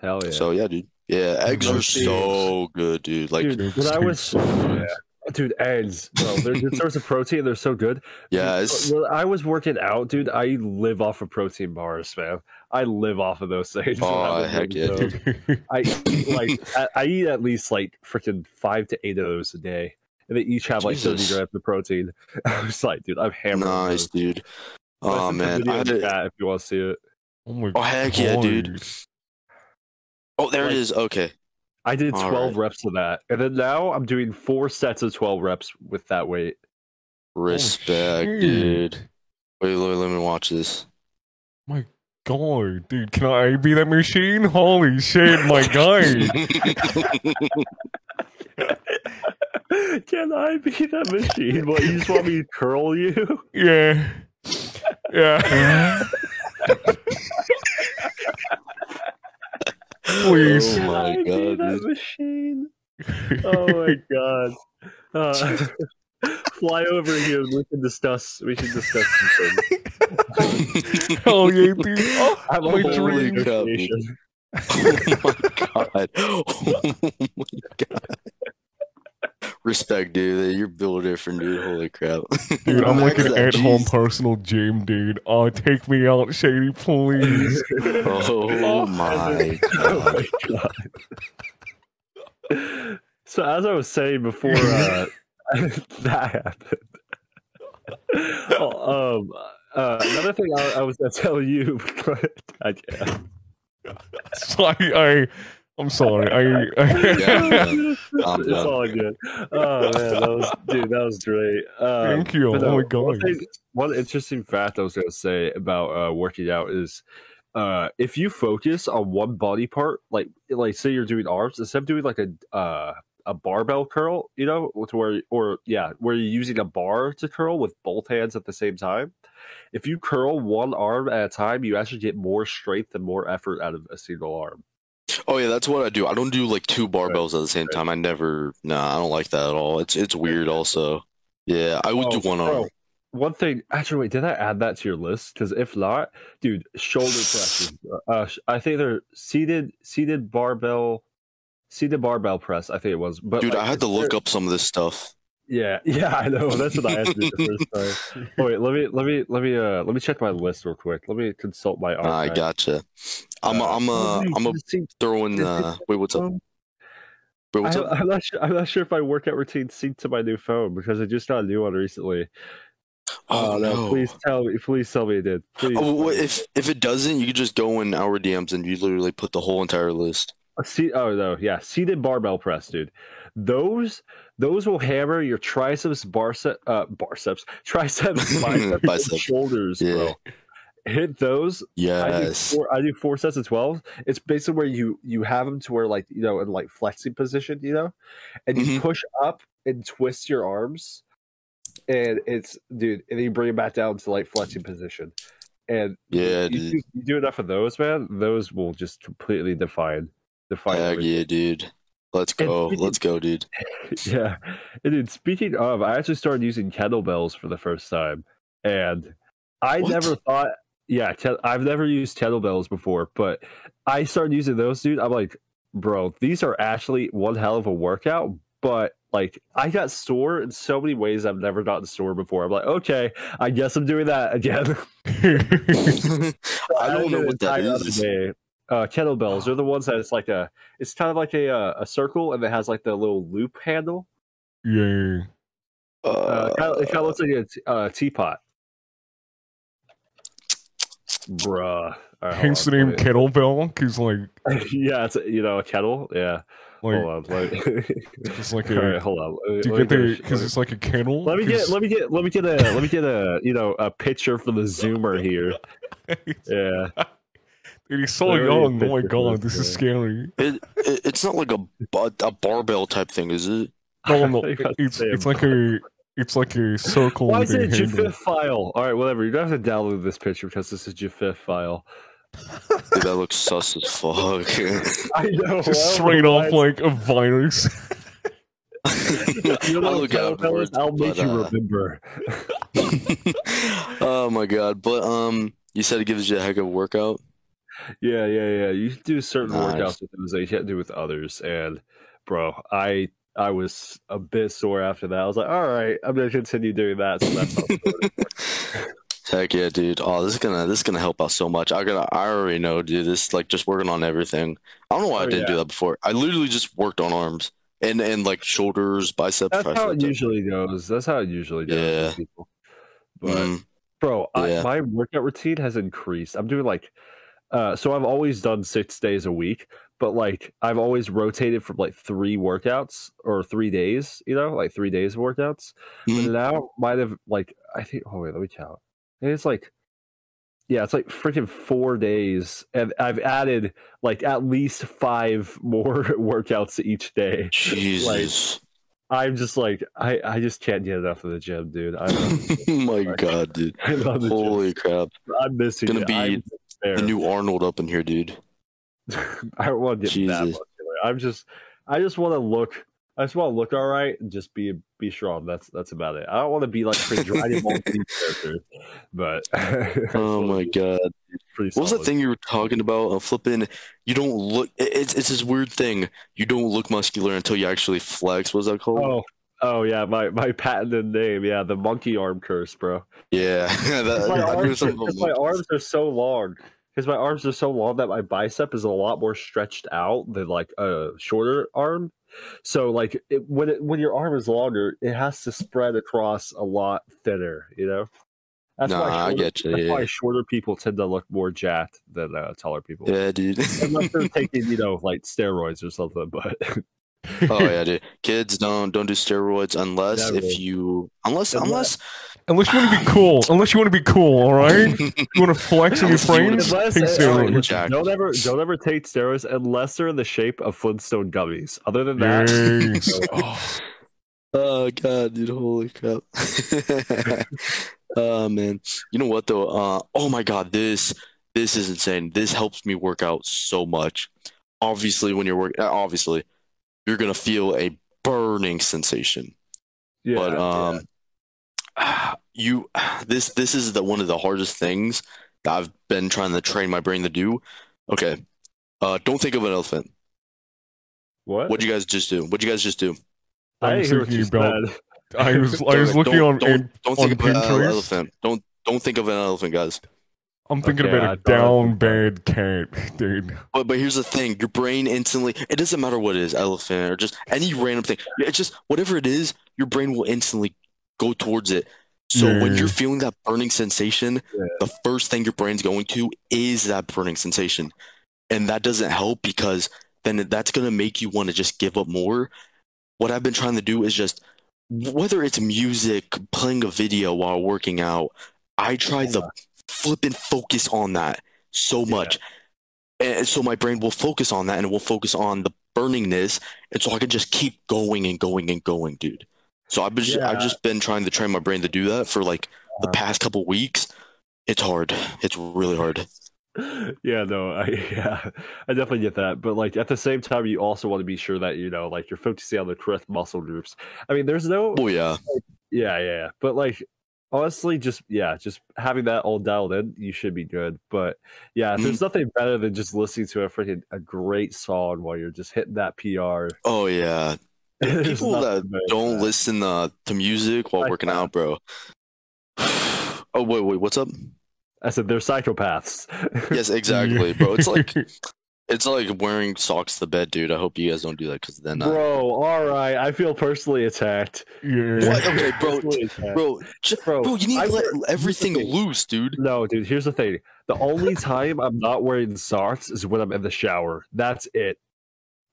hell yeah. So yeah, dude. Yeah, eggs are so good, dude. Like dude, when I was good. Dude, eggs, bro, they're good source of protein. They're so good. yes it's When I was working out, dude, I live off of protein bars, man. I live off of those things. Oh, I'm heck yeah, out. I eat like I, I eat at least like freaking five to eight of those a day, and they each have like thirty grams of protein. I was like, dude, I'm hammered. nice, those. dude. Oh man, I in had the if you want to see it. Oh my Oh heck yeah, dude. Oh, there it Like- is. Okay. I did All twelve right. reps of that, and then now I'm doing four sets of twelve reps with that weight. Oh, Respect, shit. dude. Wait, wait, let me watch this. My God, dude, can I be that machine? Holy shit, my guy. Can I be that machine? What you just want me to curl you? Yeah. Yeah. Please. Oh Can my I be God, that machine? Oh my god. Uh, fly over here and we can discuss we can discuss some things. Hell yeah, dude. Oh, I'm my a whole dream. negotiation. oh my god. Oh my god. Respect, dude. You're built different, dude. Holy crap. Dude, I'm like an at-home personal gym, dude. Oh, take me out, Shady, please. Oh my Oh god. my god. So as I was saying before uh, that happened. Oh, um uh, another thing I, I was gonna tell you, but I can't. Sorry, I, I'm sorry. I, I yeah. It's all good. Oh man, that was dude, that was great. Uh, thank you. Oh no, my one, god. thing, one interesting fact I was gonna say about uh, working out is uh, if you focus on one body part, like like say you're doing arms, instead of doing like a uh, a barbell curl, you know, to where or yeah, where you're using a bar to curl with both hands at the same time. If you curl one arm at a time, you actually get more strength and more effort out of a single arm. Oh yeah, that's what I do. I don't do like two barbells at the same time. I never. Nah, I don't like that at all. It's it's weird. Also, yeah, I would Oh, do one bro, arm. One thing, actually, wait, did I add that to your list? Because if not, dude, shoulder presses. Uh, I think they're seated, seated barbell, seated barbell press. I think it was. But Dude, like, I had to look up some of this stuff. Yeah, yeah, I know. That's what I asked you the first time. Oh, wait, let me, let me, let me, uh, let me check my list real quick. Let me consult my. Nah, I archive. gotcha. I'm Uh, I'm uh I'm a throwing. Uh, wait, what's up? um, Wait, what's I, up? I'm not sure. I'm not sure if my workout routine synced to my new phone because I just got a new one recently. Oh no. Please tell me. Please tell me it did. Please. Oh, well, if if it doesn't, you could just go in our DMs and you literally put the whole entire list. See, oh no, yeah, seated barbell press, dude. Those those will hammer your triceps, barcep, uh, barceps, triceps, biceps, Bicep. and shoulders, Yeah. bro. Hit those. I do, Yes. four, I do four sets of twelve. It's basically where you you have them to where like you know in like flexing position, you know, and you Mhm. push up and twist your arms, and it's dude, and then you bring it back down to like flexing position, and Yeah, you, do, you do enough of those, man. Those will just completely define define. Heck yeah, dude. Let's go. speaking- Let's go, dude. yeah. And dude, speaking of, I actually started using kettlebells for the first time, and I What? never thought, yeah, ke- I've never used kettlebells before, but I started using those, dude. I'm like, bro, these are actually one hell of a workout, but like I got sore in so many ways I've never gotten sore before. I'm like, okay, I guess I'm doing that again. I don't know what that is. Day. Uh, kettlebells. They're the ones that it's like a. It's kind of like a uh, a circle, and it has like the little loop handle. yeah. Uh, Uh, kinda, it kind of looks like a t- uh, teapot. Bruh. All right, hold Hence the name kettlebell, because like yeah, it's a- you know a kettle. Yeah. like hold on. Let me, it's like all right, a. hold on. Me- Do you get me the a- because it's like a kettle? Let me get 'Cause- let me get let me get a let me get a you know a picture for the zoomer here. Yeah. Dude, he's so Let young. Oh my god, this this is scary. it, it, it's not like a, a barbell type thing, is it? No, no, it's it's like a it's like a circle Why is it a. GIF file? All right, whatever. You're gonna have to download this picture because this is GIF file. Dude, that looks sus as fuck. I know. Just straight off like a virus. You know I'll look out for it, I'll make but, you uh, remember. oh my god! But um, you said it gives you a heck of a workout. Yeah, yeah, yeah. You do certain Nice. workouts with those that you can't do with others. And bro, I I was a bit sore after that. I was like, all right, I'm gonna continue doing that. So that's. Heck yeah, dude! Oh, this is gonna this is gonna help out so much. I gotta I already know, dude. This like just working on everything. I don't know why I Oh, didn't do that before. I literally just worked on arms and and like shoulders, biceps, That's how it usually goes. That's how it usually goes. Yeah. people. But Mm, bro, I, Yeah. my workout routine has increased. I'm doing like, uh, so I've always done six days a week, but like I've always rotated from like three workouts or three days, you know, like three days of workouts. Mhm. But now might have like I think. Oh wait, let me count. It's like, yeah, it's like freaking four days, and I've added like at least five more workouts each day. Jesus. I'm just like I I just can't get enough of the gym, dude. I'm, oh my god, dude! The gym. Holy crap! I'm missing Gonna it. be I'm there. The new Arnold up in here, dude. I don't want to get that much. I'm just, I just want to look. I just want to look all right and just be be strong. That's that's about it. I don't want to be like the Dragon Ball character, but Oh my god! What was that solid. thing you were talking about? Uh, flipping, you don't look. It's it's this weird thing. You don't look muscular until you actually flex. What's that called? Oh, oh yeah, my my patented name. Yeah, the monkey arm curse, bro. Yeah, that, my, arms, my arms are so long. Because my arms are so long that my bicep is a lot more stretched out than like a shorter arm. So like it, when it, when your arm is longer, it has to spread across a lot thinner. You know. That's Nah, I shorter, get you, That's yeah. why shorter people tend to look more jacked than uh, taller people. Yeah, dude. Unless they're taking, you know, like steroids or something. But oh yeah, dude. Kids don't don't do steroids unless Never. if you unless Unless- unless Unless you want to be cool. Unless you want to be cool, all right? You want to flex on your Unless friends? unless Take uh, steroids. listen, don't ever don't ever take steroids unless they're in the shape of Flintstone gummies. Other than that, Yes. Oh, Oh god, dude, holy crap. oh man. You know what though? Uh oh my god, this this is insane. This helps me work out so much. Obviously when you're working obviously you're gonna feel a burning sensation. yeah, but yeah. um you this this is the one of the hardest things that I've been trying to train my brain to do. Okay. Uh don't think of an elephant. what? What'd you guys just do? What'd you guys just do? I I'm hear what you thinking said. I was I was looking don't- on don't- Don't on think of an elephant. Don't don't think of an elephant, guys. I'm thinking Okay, about I a thought- down bad cat, dude. But but here's the thing: your brain instantly. It doesn't matter what it is, elephant or just any random thing. It's just whatever it is, your brain will instantly go towards it. So when you're feeling that burning sensation, Yeah. the first thing your brain's going to is that burning sensation, and that doesn't help because then that's gonna make you want to just give up more. What I've been trying to do is just whether it's music, playing a video while working out, I try to flip and focus on that so Yeah. much. And so my brain will focus on that and it will focus on the burningness. And so I can just keep going and going and going, dude. So I've been, Yeah. I've just been trying to train my brain to do that for like the Uh-huh. past couple weeks. It's hard. It's really hard. yeah, no, I yeah, I definitely get that. But like at the same time, you also want to be sure that you know, like you're focusing on the correct muscle groups. I mean, there's no, Oh yeah. yeah, yeah, yeah. But like honestly, just yeah, just having that all dialed in, you should be good. But yeah, there's nothing better than just listening to a freaking a great song while you're just hitting that PR. Oh yeah. People that don't that. listen uh, to music while working out, bro. oh wait, wait, what's up? I said they're psychopaths. Yes, exactly, bro. It's like it's like wearing socks to bed, dude. I hope you guys don't do that because then, uh, Bro, all right. I feel personally attacked. yeah. What? Okay, bro, Personally attacked. bro, j- Bro, bro, you need I to let wear- everything here's the loose, dude. No, dude, here's the thing. The only time I'm not wearing socks is when I'm in the shower. That's it.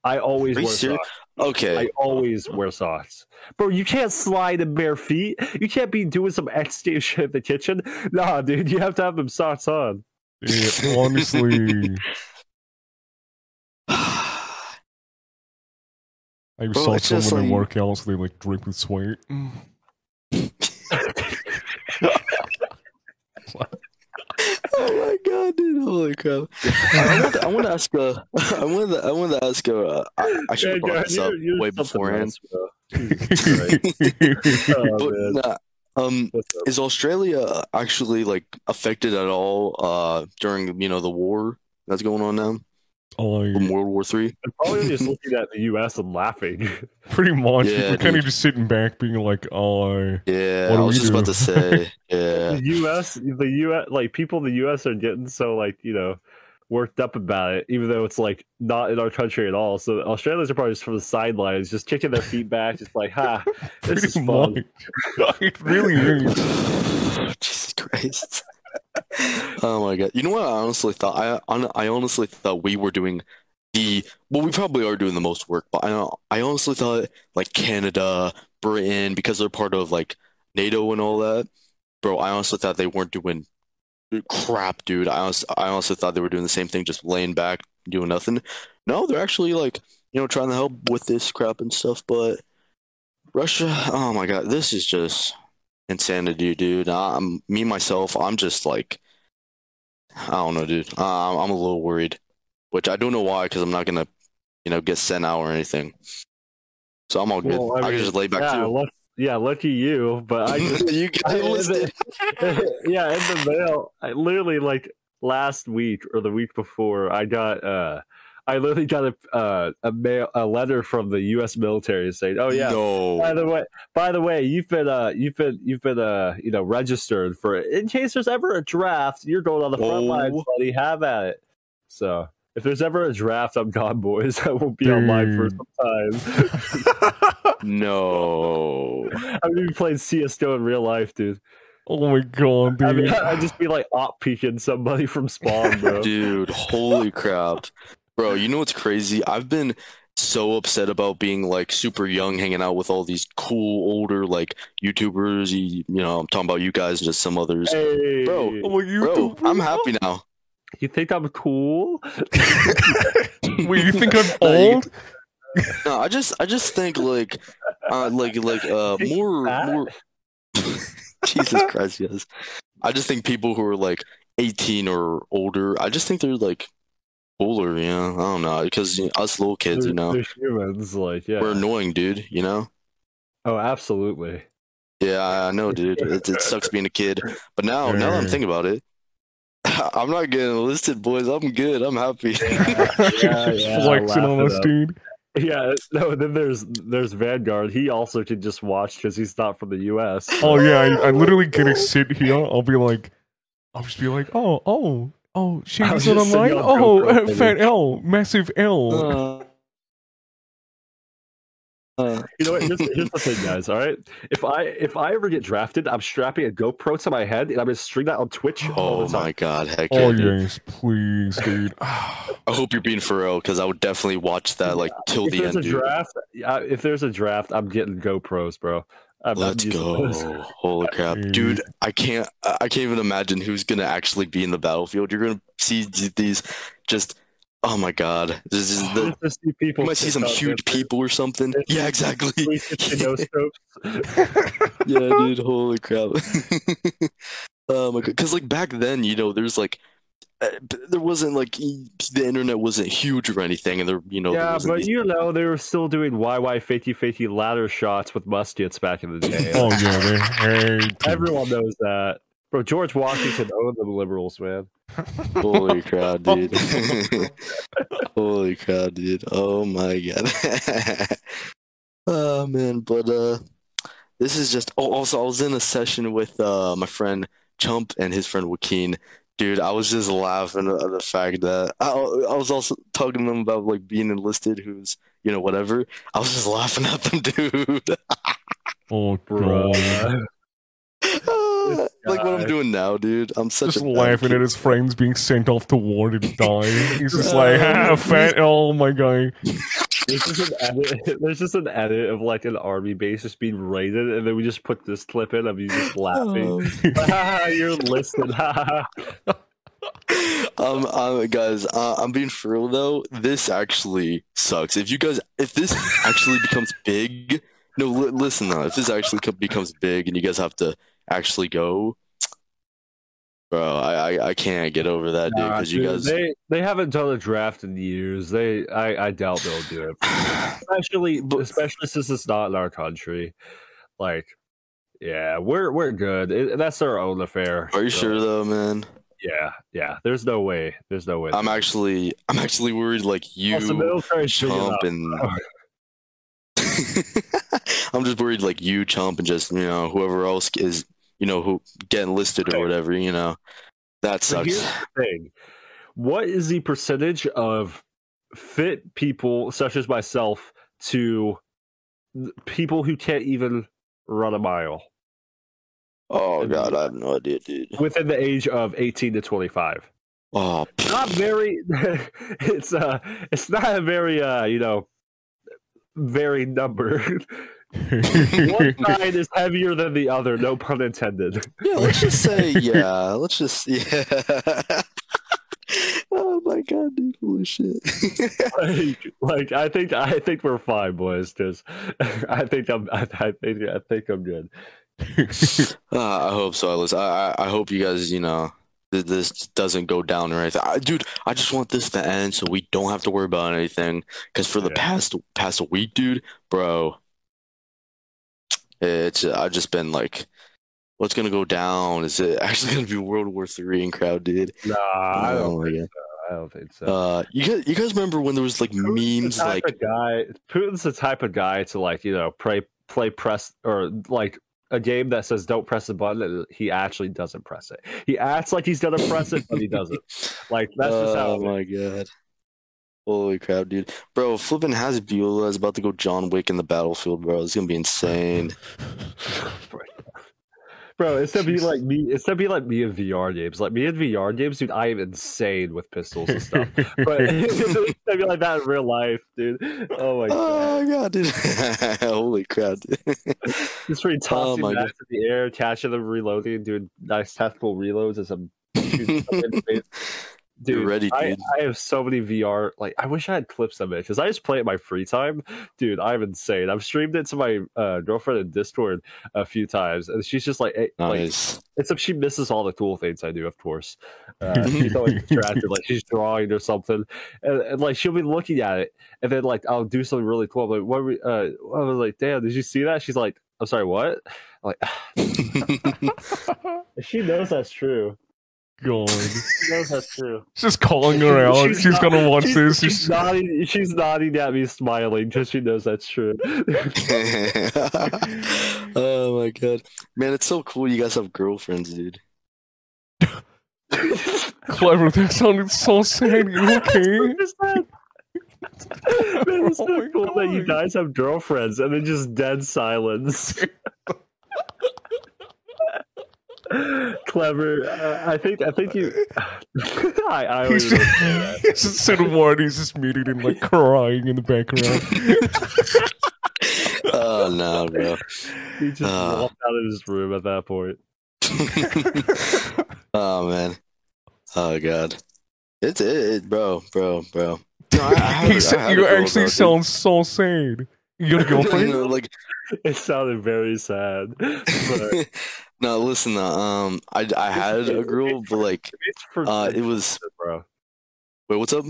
I always Are you wear serious? socks. Okay, I always wear socks. Bro, you can't slide in bare feet. You can't be doing some ecstasy shit in the kitchen. Nah, dude, you have to have them socks on. Yeah, honestly, I Bro, saw it's just someone in like- work out, so they like drip with sweat. Oh my god, dude! Holy crap! I want to, I want to ask uh, I want to, I want to ask uh, I, I should have brought this up way beforehand. Oh, But nah, um, is Australia actually like affected at all uh during you know the war that's going on now Oh, from World War Three? I'm probably just looking at the U.S. and laughing. pretty much Yeah, we're kind of dude. just sitting back, being like, "Oh, Yeah, What I do was we just about to say. Yeah, the U.S. The U.S. Like people in the U.S. are getting so like you know worked up about it, even though it's like not in our country at all. So Australians are probably just from the sidelines, just kicking their feet back, just like, "Ha, this is pretty fun." much." it really is. Jesus Christ. oh my god! You know what? I honestly thought I I honestly thought we were doing the well. We probably are doing the most work, but I I honestly thought like Canada, Britain, because they're part of like NATO and all that. Bro, I honestly thought they weren't doing crap, dude. I honestly, I honestly thought they were doing the same thing, just laying back, doing nothing. No, they're actually like you know trying to help with this crap and stuff. But Russia, oh my god, this is just insanity, dude. I'm me myself. I'm just like, I don't know, dude. Uh, I'm, a little worried, which I don't know why, because I'm not gonna, you know, get sent out or anything. So I'm all good. Well, I I, can just lay back yeah, too. luck- yeah, lucky you. But I just you I- enlisted. yeah, in the mail. I literally like last week or the week before, I got uh I literally got a uh, a mail a letter from the U.S. military saying, "Oh yeah, by the way, by the way, you've been uh you've been you've been uh you know registered for in case there's ever a draft, you're going on the front Oh. lines, buddy. Have at it." So. If there's ever a draft, I'm gone, boys. I won't be online for some time. No. I'm gonna be playing CS:GO in real life, dude. oh my god, I mean! I'd just be like op peeking somebody from spawn, bro. Dude, holy crap. Bro, you know what's crazy? I've been so upset about being like super young, hanging out with all these cool older like YouTubers. You, you know, I'm talking about you guys and just some others. Hey, Bro, my Bro, I'm happy now. you think I'm cool? Wait, you think I'm old? No, I just I just think like uh like like uh more more Jesus Christ, yes. I just think people who are like 18 or older, I just think they're like cooler, you know. I don't know, because you know, us little kids, you They're- know, they're humans, like yeah. we're annoying, dude, you know? Oh, absolutely. Yeah, I I know, dude. It, it sucks being a kid. But now, now that I'm thinking about it, I'm not getting enlisted, boys. I'm good. I'm happy. Yeah, yeah, Flexing on laugh it us, dude. Yeah, no. Then there's there's Vanguard. He also can just watch because he's not from the U.S. Oh yeah, I, I literally gonna sit here. I'll be like, I'll just be like, oh, oh, oh, I'll Shady's on online. Oh, uh, fat L, massive L. Uh, uh, You know what? Here's, here's the thing, guys. All right, if I if I ever get drafted, I'm strapping a GoPro to my head and I'm gonna stream that on Twitch oh my god, heck Oh yeah, dude. yes, please, dude. I hope you're being for real because I would definitely watch that like till If the there's end, a dude. draft, yeah, if there's a draft, I'm getting GoPros, bro. I'm Let's go. Holy crap. Dude. Dude, I can't I I can't even imagine who's gonna actually be in the battlefield. You're gonna see these just oh my god. This is the Just see people you might see some huge dancers, people or something. It's- Yeah, exactly. 360 no scopes. yeah, dude, holy crap. oh my god. Cause like back then, you know, there's like b- there wasn't like the internet wasn't huge or anything, and there, you know, yeah, wasn't but these- you know they were still doing YY fakey fakey ladder shots with muskets back in the day. oh yeah, they Everyone knows that. Bro, George Washington owned the liberals, man. Holy crap, dude. Holy crap, dude. Oh my god. Oh man, but uh, this is just. Oh, also, I was in a session with uh my friend Chump and his friend Joaquin. Dude, I was just laughing at the fact that I, I was also talking to them about like being enlisted, who's you know whatever. I was just laughing at them, dude. Oh Bruh. god. like what I'm doing now, dude. I'm such Just a laughing kid. at his friends being sent off to war to die. He's just like, ah, fat. Oh my god. There's just an edit. There's just an edit of like an army base just being raided, and then we just put this clip in of you just laughing. Oh. You're listed. um, um, guys, uh, I'm being for real though. This actually sucks. If you guys, if this actually becomes big, no, li- listen though. If this actually co- becomes big and you guys have to actually go, bro, I, I, I can't get over that, dude. Nah, Because you guys, they they haven't done a draft in years. They I, I doubt they'll do it. Especially especially since it's not in our country. Like, yeah, we're we're good. It, that's their own affair. are you So, sure though, man? Yeah, yeah. There's no way. There's no way. I'm actually, I'm actually worried. Like you, Also, military's big enough. Chump, and I'm just worried, like you, Chump, and just you know whoever else is, you know, who get enlisted or whatever. You know, that sucks. here's the thing. What is the percentage of fit people such as myself to people who can't even run a mile Oh god, I have no idea, dude. within the age of 18 to 25? Oh, Not very it's uh it's not a very uh you know very number. One side is heavier than the other, no pun intended. yeah. Let's just say, yeah. Let's just, yeah. oh my god, dude! Holy shit. like, like I think I think we're fine, boys. Because I think I'm I, I think I think I'm good. Uh, I hope so, Alice. I, I I hope you guys, you know, th- this doesn't go down or anything. I, dude, I just want this to end so we don't have to worry about anything. Because for the Yeah. past past week, dude, bro, it's I've just been like, what's gonna go down? Is it actually gonna be World War Three and crowd, dude? Nah, I don't. Oh my God. I don't think so. Uh, you guys, you guys remember when there was like Putin's memes like, guy. Putin's the type of guy to like you know play play press or like a game that says don't press the button. He actually doesn't press it. He acts like he's gonna press it, but he doesn't. Like that's just how. oh my god. Holy crap, dude. Bro, flipping has Beulah is about to go John Wick in the battlefield, bro. It's gonna be insane. Bro, it's gonna be like me. It's gonna be like me in VR games. Like me in VR games, dude. I am insane with pistols and stuff. But it's gonna be like that in real life, dude. Oh my god! Oh god, dude. Holy crap, dude. Just for tossing my bats in the air, catching them, reloading, doing nice tactical reloads as I'm shooting in space. You're Dude, ready, I, dude. I have so many VR. Like, I wish I had clips of it because I just play it in my free time. Dude, I'm insane. I've streamed it to my uh, girlfriend in Discord a few times, and she's just like, eh, like Nice. except she misses all the cool things I do, of course. Uh, she's always distracted, like she's drawing or something, and, and like she'll be looking at it, and then like I'll do something really cool. I'm like, what? We, uh, I was like, damn, did you see that? She's like, I'm sorry, what? I'm like, she knows that's true. God. She knows that's true. Just calling her out. She's, not- gonna watch she's, this. She's She's- nodding. She's nodding at me, smiling because she knows that's true. oh my god. Man, it's so cool you guys have girlfriends, dude. Clever. That sounded so sad. You okay? Man, it's oh so Oh my cool that you guys have girlfriends and then just dead silence. Clever. Uh, I think. I think you. I. I He's always just, he's just sitting Marty. He's just muted and like crying in the background. Oh no, bro. he just Uh. walked out of his room at that point. oh man. Oh god. It's it, it bro, bro, bro. No, I, I have, said, have a you girl, actually dude. sound so sad. You got a girlfriend? No, like It sounded very sad. But no, listen. Uh, um, I I had a girl, but like, for uh, it was. content, bro. Wait, what's up?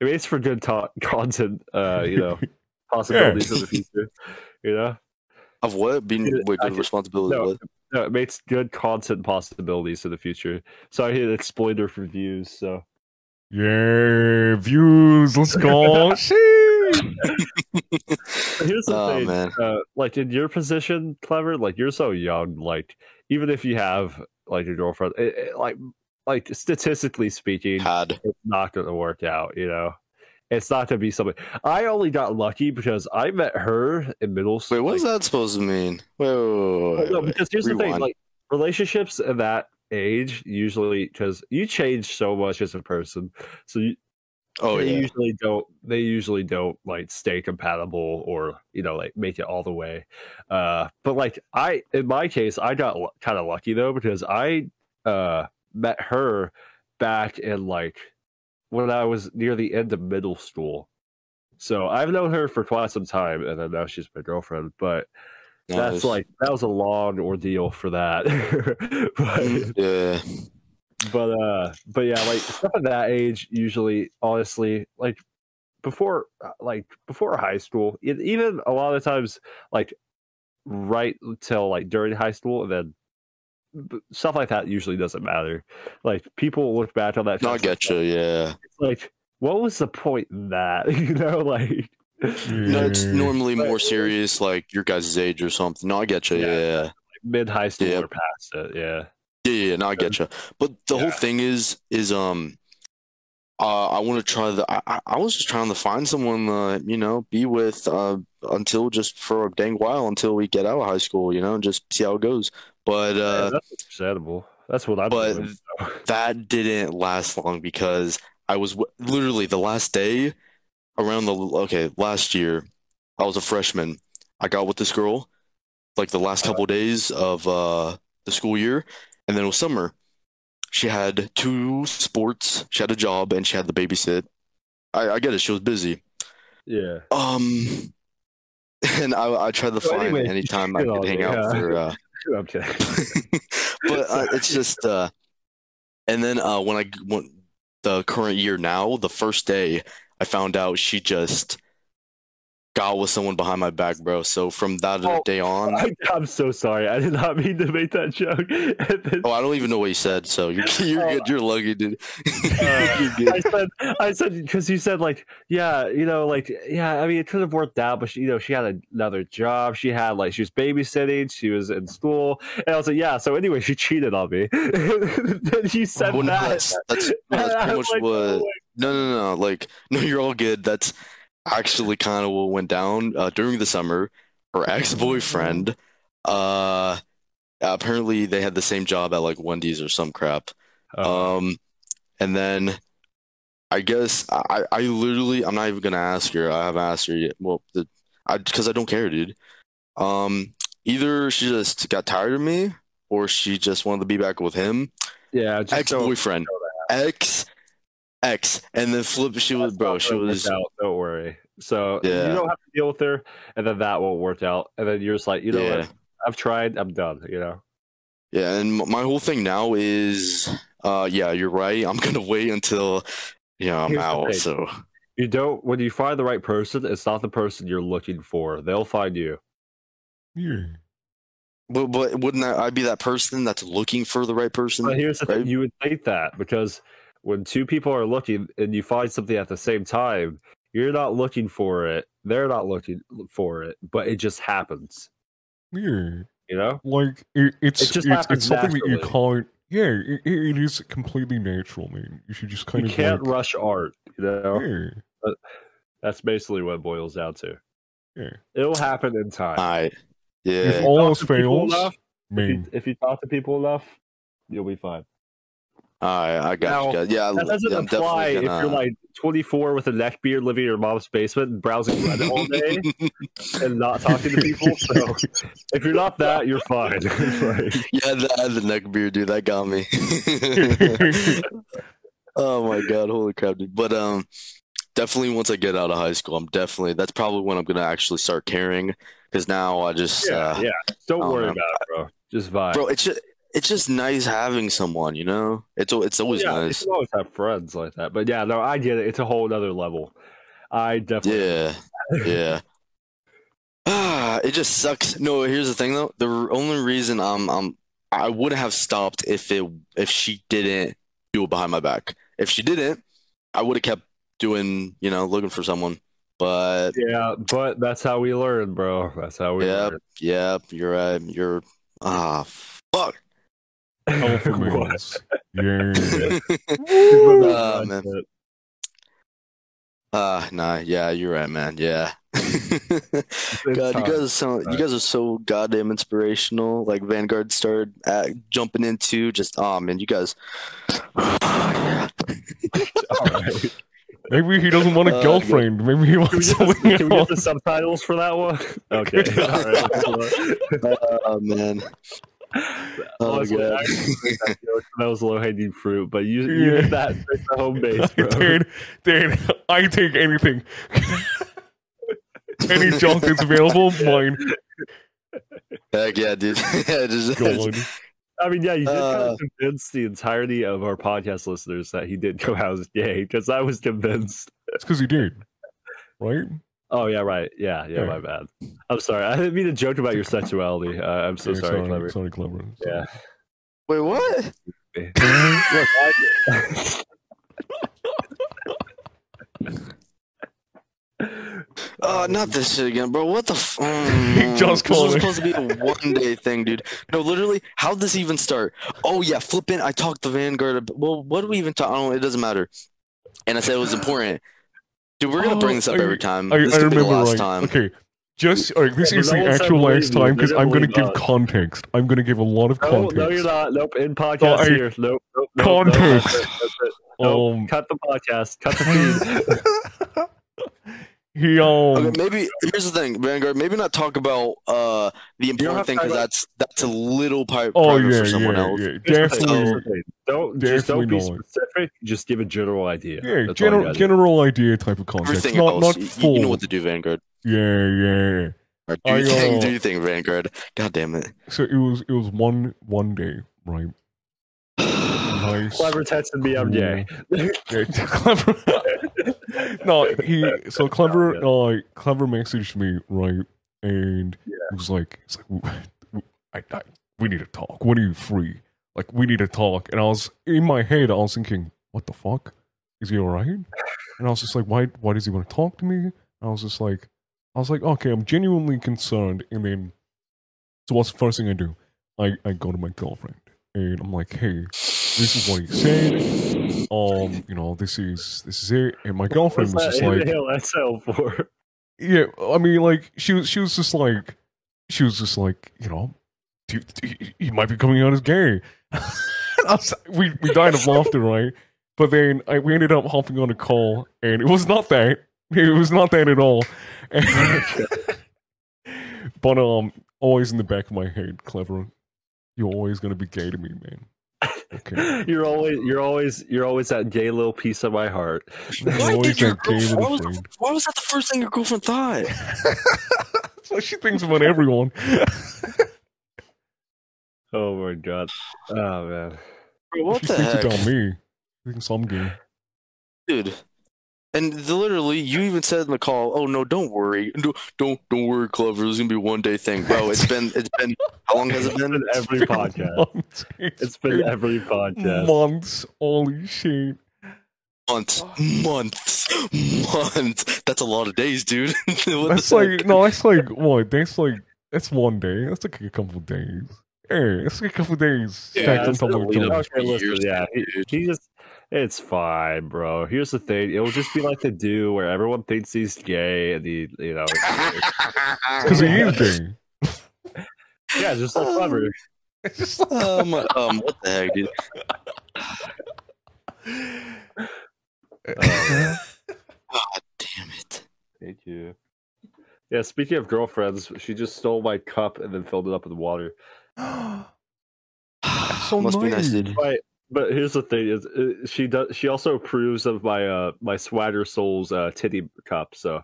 It makes for good talk content. Uh, you know, possibilities in the future. You know, Of what? Being Dude, wait, good could- responsibility. no, What? no, it makes good content possibilities in the future. So I hit exploiter for views. So Yeah, views. Let's go. Here's the Oh thing, man. uh, like in your position, clever. Like you're so young. Like even if you have like your girlfriend, it, it- like like statistically speaking, Had. it's not going to work out. You know, it's not going to be something. I only got lucky because I met her in middle school. Wait, what is that supposed to mean? Wait, wait, wait, no, because here's the thing: like relationships at that age usually because you change so much as a person, so you, Oh they yeah. usually don't they usually don't like stay compatible or you know like make it all the way uh but like i in my case i got kind of lucky though because i uh met her back in like when i was near the end of middle school so i've known her for quite some time and then now she's my girlfriend but that's like that was a long ordeal for that but yeah. But uh but yeah like stuff at that age usually honestly like before uh, like before high school it, even a lot of times like right till like during high school and then stuff like that usually doesn't matter like people look back on that No, I kind get you. Yeah. like what was the point in that you know like No, it's normally But- more serious, like your guys' age or something. No, I get you. Yeah. Yeah. mid high school Yeah. or past it yeah Yeah, yeah, no, I get you. But the whole thing is, is um, uh, I want to try the. I, I- I was just trying to find someone, uh, you know, be with, uh, until just for a dang while until we get out of high school, you know, and just see how it goes. But Yeah, uh, that's understandable that's what i'm but- doing so. that didn't last long because I was w- literally the last day around the okay last year. I was a freshman. I got with this girl like the last couple days of uh, the school year, and then it was summer. She had two sports. She had a job, and she had the babysit. I, I get it. She was busy. yeah Um, and I, I tried to So find anyway, any time I could hang out yeah. her. Uh, i'm kidding but uh, it's just uh and then uh when i went the current year now the first day i found out she just got with someone behind my back bro so from that Oh, day on I, I'm so sorry. I did not mean to make that joke. Then, oh i don't even know what you said so you're you're Oh. good you're lucky dude Uh, you're I said, I said, because you said like, yeah, you know, like, yeah. I mean, it could have worked out, but she, you know, she had another job. She had like, she was babysitting. She was in school, and I was like, yeah. So anyway, she cheated on me. then you said well, no, that. that's that's, no, that's pretty much like, what oh no no no like no you're all good that's actually kind of what went down uh, during the summer her ex-boyfriend uh apparently they had the same job at like Wendy's or some crap. Oh, um and then I guess I I literally I'm not even gonna ask her I haven't asked her yet well the I because I don't care dude. Um either she just got tired of me or she just wanted to be back with him. Yeah, just don't- ex-boyfriend. ex ex and then flip she was bro she was out, don't worry. So Yeah. you don't have to deal with her, and then that won't work out, and then you're just like, you know yeah what? I've tried. I'm done. You know. yeah and my whole thing now is uh yeah you're right I'm gonna wait until you know I'm Here's out thing. so You don't when you find the right person, it's not the person you're looking for. They'll find you. Yeah. but but wouldn't that I be that person that's looking for the right person But here's the right? thing: you would think that because when two people are looking and you find something at the same time, you're not looking for it. They're not looking for it, but it just happens. Yeah. You know? Like it, it's It just it's, happens it's something that you naturally. can't. Yeah, it, it is completely natural, man. You should just kind You of can't like, rush art. You know? yeah, That's basically what it boils down to. yeah. It'll happen in time. Alright If all else people fails, enough, if, you, if you talk to people enough, you'll be fine. Alright I got Now, you guys yeah, That doesn't yeah apply if you're like 24 with a neck beard living in your mom's basement and browsing Reddit all day and not talking to people. So if you're not that, you're fine. Like, yeah the, the neck beard dude that got me Oh my god, holy crap, dude. But um definitely once I get out of high school, I'm definitely that's probably when I'm gonna actually start caring because now I just yeah, uh yeah. Don't worry about it, bro. Just vibe. bro, it's just it's just nice having someone, you know? It's it's always yeah, nice. you always have friends like that. But yeah, no, I get it. It's a whole other level. I definitely. Yeah. Yeah. Ah, it just sucks. No, here's the thing though. The only reason I'm I'm I would have stopped if it if she didn't do it behind my back. If she didn't, I would have kept doing, you know, looking for someone. But Yeah, but that's how we learn, bro. That's how we Yep. learn. yeah, you're right. You're ah fuck. Alpha What? males. Yeah. Ah, man. Ah, nah, yeah, you're right, man. Yeah. God, you guys sound you guys are so goddamn inspirational. Like Vanguard started at, jumping into just oh man, you guys. All right. Maybe he doesn't want a Uh, girlfriend. Maybe he Can we, wants get the, can we get the subtitles for that one? Okay. All right. Oh man. Oh Honestly, god. I actually think that that was low hanging fruit, but you, you Yeah. did that straight to home base, bro. dude, dude, I can take anything. Any junk that's available, mine. Heck yeah, dude. yeah, just, God. I mean, yeah, you did kind Uh, of convince the entirety of our podcast listeners that he did go out as gay because I was convinced. It's because he did, right? Oh yeah, right. Yeah, yeah, Yeah. my bad. I'm sorry. I didn't mean to joke about your sexuality. Uh, I'm so Yeah, sorry, clever. Sorry, clever. Yeah. Wait, what? Look, I, Oh, not this shit again, bro. What the? F- mm, Just this was supposed to be a one day thing, dude. No, literally, how'd this even start? Oh yeah, flipping. I talked to Vanguard. ab- Well, what do we even talk? I don't. It doesn't matter. And I said it was important. Dude, we're gonna Oh, bring this up I- every time. I, this I could be the remember last right. time. Okay, just all right, this Yeah, is the no one said actual last me. time because I'm gonna gonna give us. context. I'm gonna give a lot of context. no, you're not. Nope. In podcast No, I- here. Nope. Nope. nope, Context. Nope, that's it, that's it. Nope. Um, Cut the podcast. Cut the feed. he um, Okay, maybe here's the thing, Vanguard. Maybe not talk about uh the important thing because that's that's a little pi- oh private yeah, for someone yeah, else. yeah, Here's the thing, definitely. here's. Don't just don't be Definitely not. specific. Just give a general idea. Yeah, That's general general idea type of context, Everything not else, not full. you know what to do, Vanguard. yeah, yeah. All right, do I, your thing, uh, do your thing, Vanguard. God damn it. So it was it was one one day, right? Nice. Clever texted me. I'm. Yeah, clever. no, he so clever. Uh, clever messaged me right, and it was like, it's like, I, I, we need to talk. When are you free? Like, we need to talk. And I was in my head, I was thinking, what the fuck? Is he alright? And I was just like, why? Why does he want to talk to me? I was just like, I was like, okay, I'm genuinely concerned. And then, so what's the first thing I do? I I go to my girlfriend, and I'm like, hey, this is what he said um, you know, this is this is it. And my girlfriend was just like, exhale for? yeah. I mean, like she was she was just like, she was just like, you know, he, he might be coming out as gay. Was, we we died of laughter, right? But then I, we ended up hopping on a call, and it was not that. It was not that at all. but um, always in the back of my head, clever. You're always gonna be gay to me, man. Okay. You're always, you're always, you're always that gay little piece of my heart. You're Why did your that gay girlfriend, why, was, why was that the first thing your girlfriend thought? so she thinks about everyone. Oh my god. Oh man. Bro, what she the thinks heck? about me. She thinks I'm gay. Dude. And the, literally, you even said in the call, "Oh no, don't worry, don't don't, don't worry, Clover. It's gonna be one day thing, bro. It's been it's been how long has it It's been? been every podcast. Months. It's been every podcast. months. Holy shit. Months, months, months. That's a lot of days, dude. What That's like heck? no, that's like what? That's like that's one day. That's like a couple of days. Hey, it's like a couple of days Yeah, stacked on top of a each lead other. up. Okay, listen, yeah, he, he just, it's fine, bro. Here's the thing: it will just be like the do where everyone thinks he's gay, and he, you know, Because he is gay. yeah, just so clever. It's just like, um, um, what the heck, dude? Uh, God damn it. thank you. Yeah, speaking of girlfriends, she just stole my cup and then filled it up with water. so Must be nice, dude. Right, but here's the thing: is uh, she does. She also approves of my uh my Swagger Souls uh titty cup. So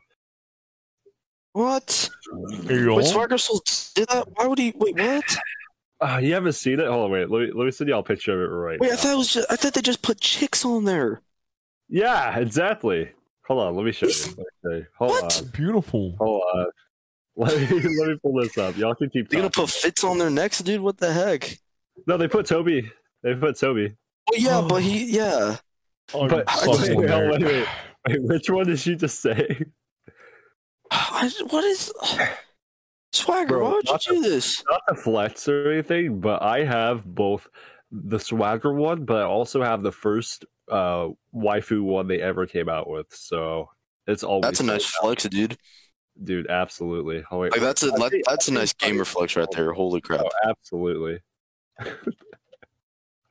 What? Wait, Swagger Soul did that? Why would he? Wait, what? uh, you haven't seen it? Hold on, wait. Let me let me send y'all a picture of it right Wait, I thought it was just. I thought they just put chicks on there. Yeah, exactly. Hold on, let me show you. Let me show you. Hold What? on, Beautiful. hold on. Let me let me pull this up. Y'all can keep. They're gonna put fits on their necks, dude. What the heck? No, they put Toby. They put Toby. Well, yeah, but he, yeah. Oh, But sucks wait, wait, wait, wait. Wait, which one did she just say? I, what is Swagger? Bro, why would you not do this? Not to flex or anything, but I have both the Swagger one, but I also have the first uh waifu one they ever came out with. So it's always That's a nice sold out. flex, dude. dude. Absolutely. Oh, wait, Like that's a I that- think- that's a I nice gamer flex right there. Holy crap! Oh, absolutely.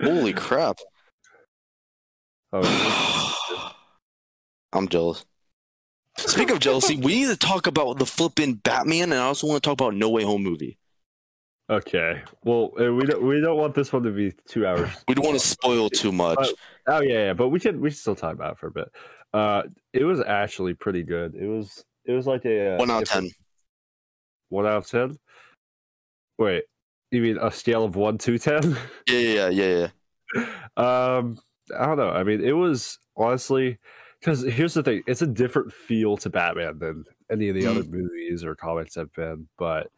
Holy crap! Oh, I'm jealous. Speaking of jealousy, we need to talk about the flipping Batman, and I also want to talk about No Way Home movie. okay. Well, uh, we don't we don't want this one to be two hours. We don't want to spoil too much. Oh yeah, yeah, but we can we can still talk about it for a bit. Uh, it was actually pretty good. It was it was like a uh, One out of ten. One out of ten. Wait, you mean a scale of one to ten? Yeah, yeah, yeah, yeah. um, I don't know. I mean, it was honestly because here's the thing: it's a different feel to Batman than any of the other movies or comics have been. But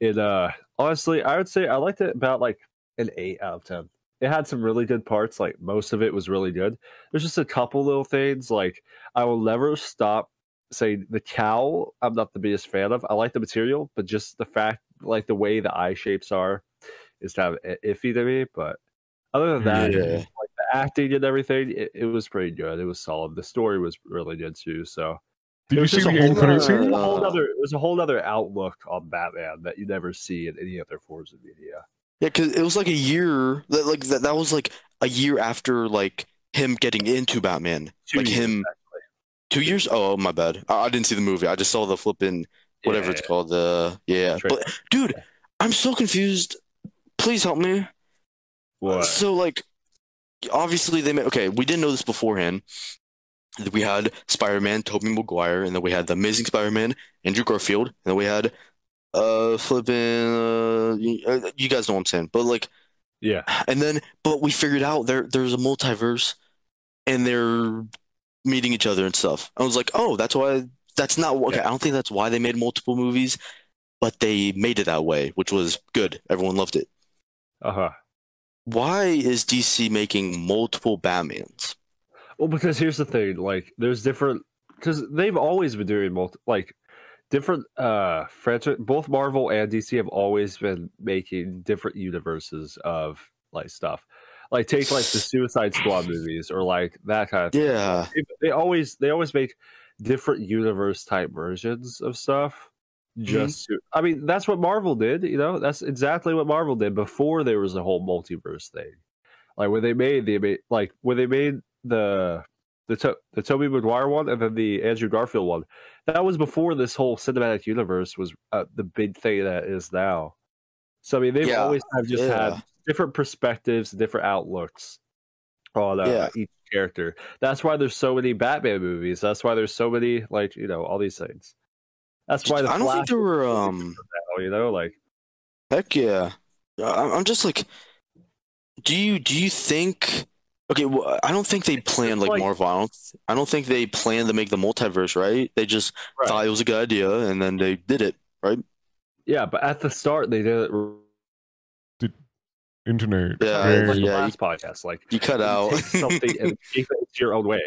it, uh, honestly, I would say I liked it about like an eight out of ten. It had some really good parts. Like most of it was really good. There's just a couple little things. Like I will never stop saying the cowl. I'm not the biggest fan of. I like the material, but just the fact, like the way the eye shapes are, is kind of iffy to me. But other than that, Yeah. like the acting and everything, it, it was pretty good. It was solid. The story was really good too. So Did it you was see just a whole, credits it was scene? a whole other, it was a whole other outlook on Batman that you never see in any other forms of media. Yeah, because it was like a year. That like that, that was like a year after like him getting into Batman. Two like years, him, two years. Oh, my bad. I, I didn't see the movie. I just saw the flipping whatever Yeah, it's called. The yeah, but dude, I'm so confused. Please help me. What? So like, obviously they made. Okay, we didn't know this beforehand. We had Spider-Man, Tobey Maguire, and then we had the Amazing Spider-Man, Andrew Garfield, and then we had uh flipping. Uh, you, uh, you guys know what I'm saying, but like. Yeah. And then, but we figured out there there's a multiverse, and they're meeting each other and stuff. I was like, oh, that's why. That's not okay. Yeah. I don't think that's why they made multiple movies, but they made it that way, which was good. Everyone loved it. Uh huh. Why is DC making multiple Batmans? Well, because here's the thing: like, there's different because they've always been doing multi like different uh franchise. Both Marvel and DC have always been making different universes of like stuff. Like take like the Suicide Squad movies or like that kind of thing. Yeah, They, they always they always make different universe type versions of stuff. Just to, I mean, that's what Marvel did. You know, that's exactly what Marvel did before there was a whole multiverse thing. Like when they made the like when they made the the to, the Tobey Maguire one and then the Andrew Garfield one. That was before this whole cinematic universe was uh, the big thing that is now. So I mean, they've Yeah, always have just yeah. had different perspectives, different outlooks on uh, Yeah. each character. That's why there's so many Batman movies. That's why there's so many like you know all these things. That's why the I don't Flash think there were. Um, now, you know like heck yeah. I'm just like, do you do you think? Okay, well, I don't think they planned like like- Marvel. I don't. I don't think they planned to make the multiverse. Right? They just Right. thought it was a good idea, and then they did it. Right? Yeah, but at the start they did it Internet. Yeah, like the yeah, last podcast. Like You cut you out. take something and make it your own way.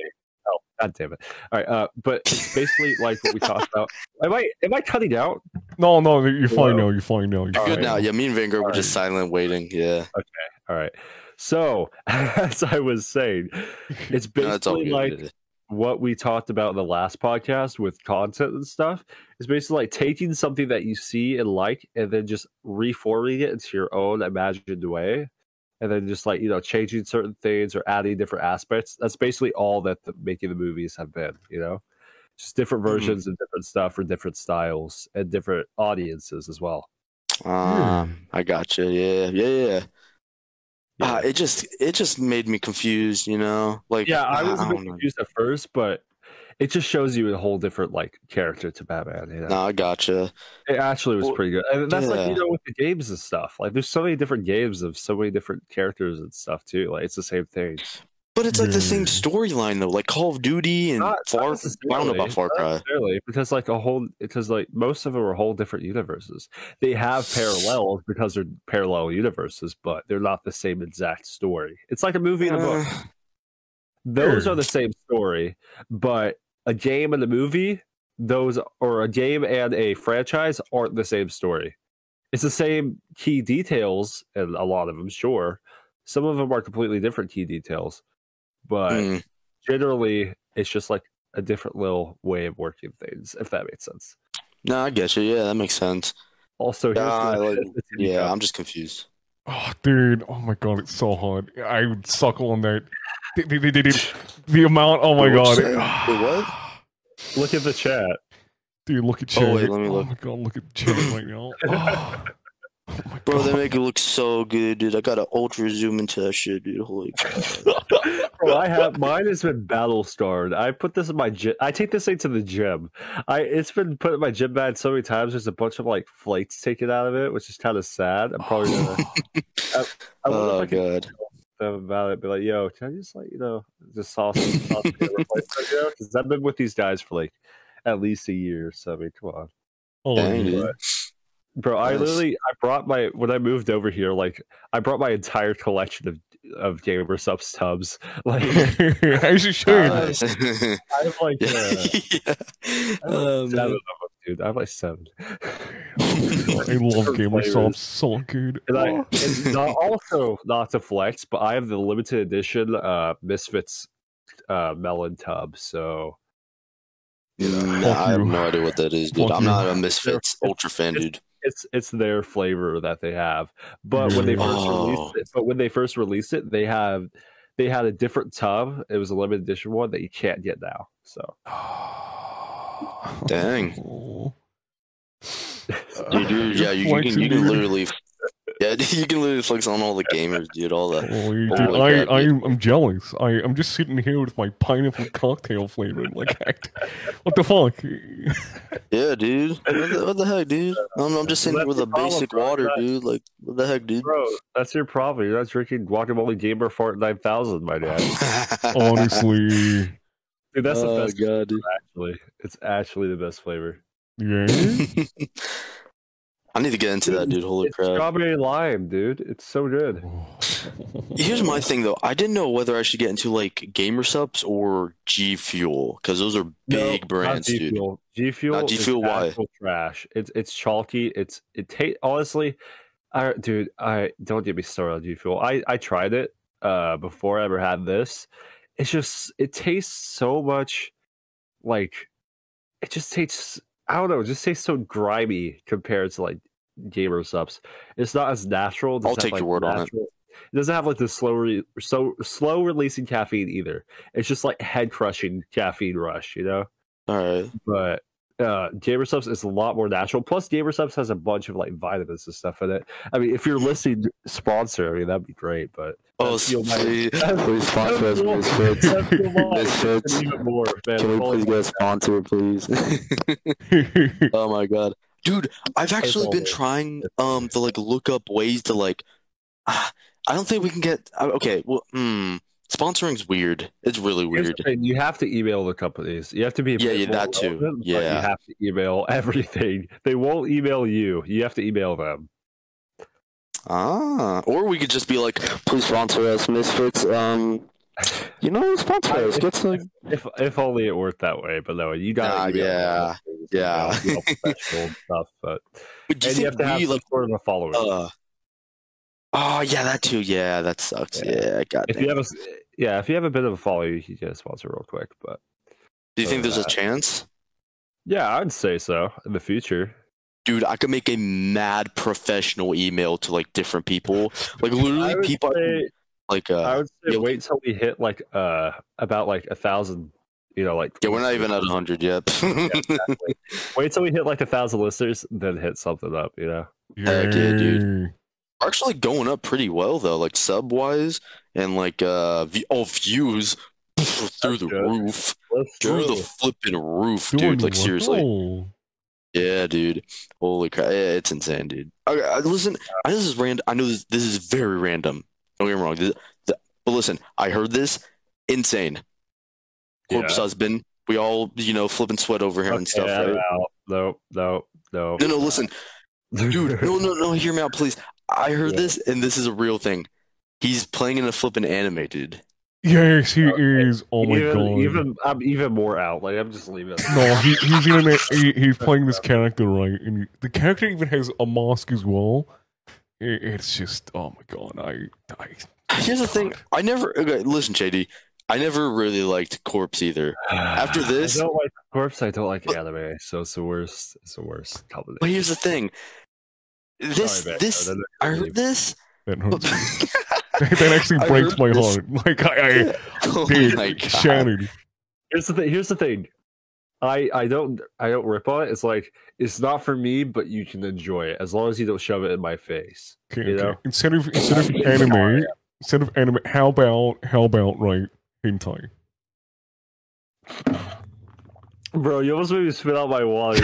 Oh, god damn it! All right, uh, but it's basically like what we talked about. Am I am I cutting out? No, no, you're fine Whoa. now. You're fine now. You're You're fine good now. Yeah, me and Vanguard were just silent waiting. Yeah. Okay. All right. So as I was saying, it's No, it's basically good. like what we talked about in the last podcast with content and stuff. is basically like taking something that you see and like, and then just reforming it into your own imagined way, and then just like you know changing certain things or adding different aspects. That's basically all that the, making the movies have been. You know, just different Mhm. versions and different stuff for different styles and different audiences as well. Um, I gotcha. Yeah, yeah, yeah. Yeah. Ah, it just it just made me confused, you know. Like Yeah, I was know. confused at first, but it just shows you a whole different like character to Batman. You know? No, I gotcha. It actually was Well, pretty good, and that's like you know with the games and stuff. Like there's so many different games of so many different characters and stuff too. Like it's the same thing. But it's like the same Hmm. storyline though, like Call of Duty and Not- Far. not I don't know about Far Cry. necessarily, because like a whole because like most of them are whole different universes. They have parallels because they're parallel universes, but they're not the same exact story. It's like a movie and a book. Uh, Those Sure. are the same story, but a game and a movie, those or a game and a franchise aren't the same story. It's the same key details, and a lot of them, sure. Some of them are completely different key details, but Mm, generally, it's just like a different little way of working things, if that makes sense. no, I get you. Yeah, that makes sense. Also, here's Yeah, I the, like- the TV Yeah, cup. I'm just confused. Oh, dude. Oh my god, it's so hard. I would suckle on that. The, the, the, the, the amount. Oh my god. you say? Wait, what? Look at the chat. Dude, look at Oh, chat. wait, let me oh look. my god, look at chat right now. Oh, oh my Bro, they make it look so good, dude. I gotta ultra zoom into that shit, dude. Holy crap. Bro, I have mine has been battle starred. I put this in my gym. I take this thing to the gym. I it's been put in my gym bag so many times. There's a bunch of like flakes taken out of it, which is kind of sad. I'm probably gonna. I, I wonder Oh, if God. to them about it. Be like, yo, can I just like you know just sauce sauce it and replace that, you know? Because I've been with these guys for like at least a year. So I mean, come on. Oh, Dang, yeah. dude. Bro, I Nice. literally I brought my when I moved over here, like I brought my entire collection of of gamer supps tubs. Like As you should. Nice. I have like uh, yeah. I have like seven of them, dude. I have like seven. I love Different Gamer flavors. Subs. So good. And I and not, also not to flex, but I have the limited edition uh Misfits uh melon tub. So Mm, Fuck I have no idea what that is, dude. Fuck I'm you. not a Misfits Ultra fan, dude. It's it's their flavor that they have. But when they first Oh. released it, but when they first released it, they have they had a different tub. It was a limited edition one that you can't get now. So Dang. Dude, dude, yeah, you, you can you can literally, yeah, you can literally flex on all the gamers, dude. All that. Oh, Holy dude, Holy I, crap, I, dude. I'm jealous. I, I'm just sitting here with my pineapple cocktail flavor. Like, what the fuck? Yeah, dude. What the, what the heck, dude? I'm, I'm just sitting here with a basic bro. water, That- dude. Like, what the heck, dude? bro, that's your problem. You're not drinking guacamole gamer fart nine thousand, my dad. Honestly, Dude, that's the oh best god, dude. actually. It's actually the best flavor. yeah. I need to get into that, dude. Holy it's crap. strawberry lime, dude. It's so good. Here's my thing, though. I didn't know whether I should get into like Gamer Supps or G Fuel because those are big No, brands, G dude. Fuel. G Fuel. Not G is Fuel, why? Trash. It's it's chalky. It's it ta- honestly, I dude, I don't get me started on G Fuel. I I tried it uh before I ever had this. It's just it tastes so much like it just tastes. I don't know. It just tastes so grimy compared to like gamer supps. It's not as natural. I'll take your like, word on it. It doesn't have like the slow, re- so slow releasing caffeine either. It's just like head crushing caffeine rush, you know All right. but uh gamer supps is a lot more natural plus gamer supps has a bunch of like vitamins and stuff in it i mean if you're listening sponsor i mean that'd be great but Oh, my- please, please sponsor us, fuel- Misfits. that's fuel my- Misfits. even more man Can we please get a sponsor, please? oh my god, dude! I've actually been trying um to like look up ways to like. ah, I don't think we can get uh, okay. Well, hmm, sponsoring's weird. It's really weird. you have to email the companies. You have to be Yeah, yeah, that too. relevant, Yeah. you have to email everything. They won't email you. You have to email them. Ah, or we could just be like, please sponsor us, Misfits. Um, you know, sponsor us. Get some. If if only it worked that way, but no, you got to yeah, yeah. professional stuff. But But you and you have to have we like? sort of a following. Uh, oh yeah, that too. Yeah, that sucks. Yeah. Yeah, god. if you have a yeah, if you have a bit of a following, you can get a sponsor real quick. But Do you think there's a uh, chance? yeah, I'd say so in the future. Dude, I could make a mad professional email to like different people. Like literally people say, like I uh would say yeah. wait till we hit like uh about like a thousand. You know, like Yeah, we're not even at a hundred yet. wait till we hit like a thousand listeners, then hit something up. You know. Heck yeah, dude. Actually going up pretty well though, like sub wise and like uh v- oh views through the good. roof. Let's Through go. the flipping roof, Doing dude. Like well. seriously. Yeah, dude. Holy crap. Yeah, it's insane, dude. Okay, I, listen, I know this is random. I know this, this is very random. Don't get me wrong. This- the- but listen, I heard this. Insane. Corpse Yeah. husband. We all, you know, flipping sweat over here and stuff, I'm right? out. No, no, no. No, no, listen. Dude, no, no, no, hear me out, please. I heard Yeah. this, and this is a real thing. He's playing in a flipping anime, dude. Yes, he is. Oh my even, god. Even I'm even more out. Like I'm just leaving. No, he, he's in it. He, he's playing this character right, and the character even has a mask as well. It, it's just, oh my god, I, I Here's the thing. I never okay, listen, JD. I never really liked Corpse either. After this- I don't like corpse. I don't like anime. So it's the worst. It's the worst combination. But here's the thing. This Sorry, this Vanguard, I heard this. that hurts. me. that actually I breaks my this- heart. Like I, I oh dude, my god. Shannon. Here's the thing. Here's the thing. I I don't I don't rip on it. It's like it's not for me, but you can enjoy it as long as you don't shove it in my face. Okay, You okay. know? Instead of instead of anime, instead of anime, how about how about right hentai? Bro, you almost made me spit out my water.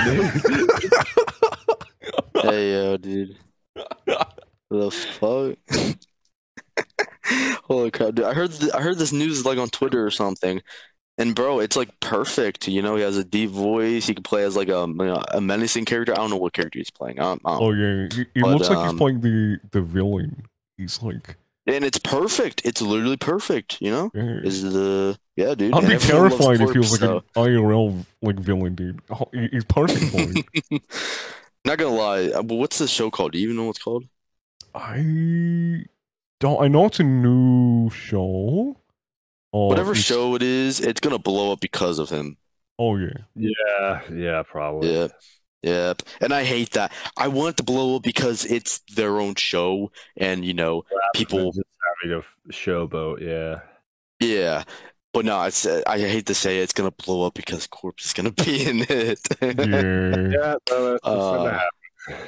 Hey yo, dude. the fuck? Holy crap, dude! I heard th- I heard this news like on Twitter or something, and bro, it's like perfect. You know, he has a deep voice. He can play as like a you know, a menacing character. I don't know what character he's playing. I don't- Oh yeah, it, it But, looks like he's um, playing the the villain. He's like, and it's perfect. It's literally perfect. You know, yeah. is the yeah, dude. I'd be terrified if he was like so- an IRL like villain, dude. Oh, He's perfect for it. Not gonna lie, uh, but what's the show called? Do you even know what it's called? I don't. I know it's a new show. Oh, Whatever it's- show it is, it's gonna blow up because of him. Oh yeah. yeah, yeah, probably. Yep. Yep. And I hate that. I want it to blow up because it's their own show and you know, people just having a f- showboat. Yeah. yeah. But no, it's uh, I hate to say it, it's gonna blow up because Corpse is gonna be in it. Yeah. Yeah, no, that's, that's Uh, gonna happen.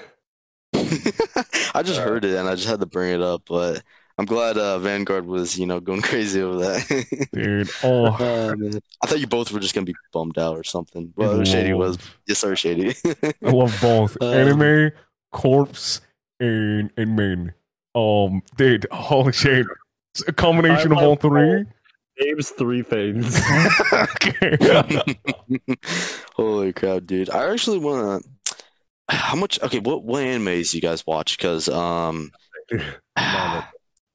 I just heard it and I just had to bring it up, but I'm glad uh, Vanguard was, you know, going crazy over that. Dude. Oh. Man. I thought you both were just gonna be bummed out or something. Well, Shady was. Yes, sir, Shady. I love both Um, anime, corpse, and and men. Um, dude, holy shit! It's a combination I of all love three. Names three things. Holy crap, dude! I actually wanna. How much? Okay, what what animes do you guys watch? Because um, None of,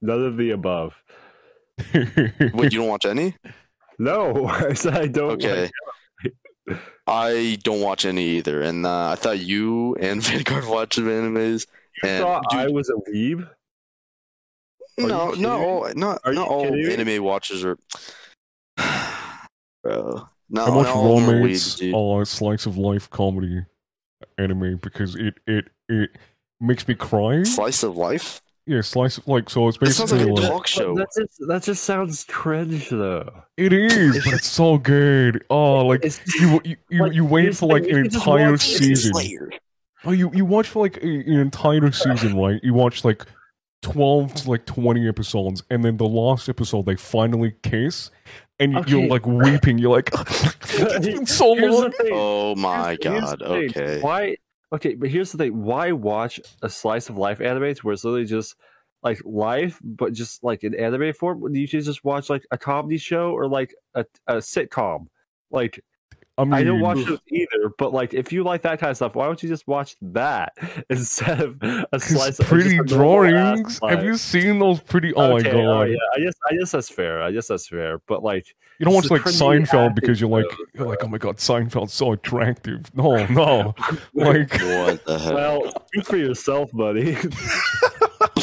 none of the above. wait, you don't watch any? No, I said I don't. Okay, Like, I don't watch any either, and uh, I thought you and Vanguard watch some animes. you And thought dude, I was a weeb? You no, not all, not Are not all kidding anime watchers are. Bro, not, I watch not all of them are romance, weebs, dude. uh, slice of life comedy anime because it it it makes me cry. Slice of life. Yeah, slice of like so it's It like basically a like, talk show. That just that just sounds cringe though. it is, but it's so good. Oh, like It's you you you, Like, you wait for like an entire season. Oh, you you watch for like a, an entire season, right? You watch like twelve to like twenty episodes, and then the last episode they finally kiss, and you, you're like weeping. You're like, it's been so long. Oh my Here's- here's god. the thing. Okay. Why? Okay, but here's the thing. Why watch a slice of life anime where it's literally just like life, but just like in anime form? When you should just watch like a comedy show or like a, a sitcom. Like I mean, I don't watch those either, but like if you like that kind of stuff, why don't you just watch that instead of a slice of pretty just a normal ass drawings. Have you seen those pretty? Oh Okay, my god! yeah, I guess I guess that's fair. I guess that's fair. But like, You don't watch It's like the cringy Seinfeld because you're like, acting, you're like, oh my god, Seinfeld's so attractive. No, no, like, What the heck? well, speak for yourself, buddy.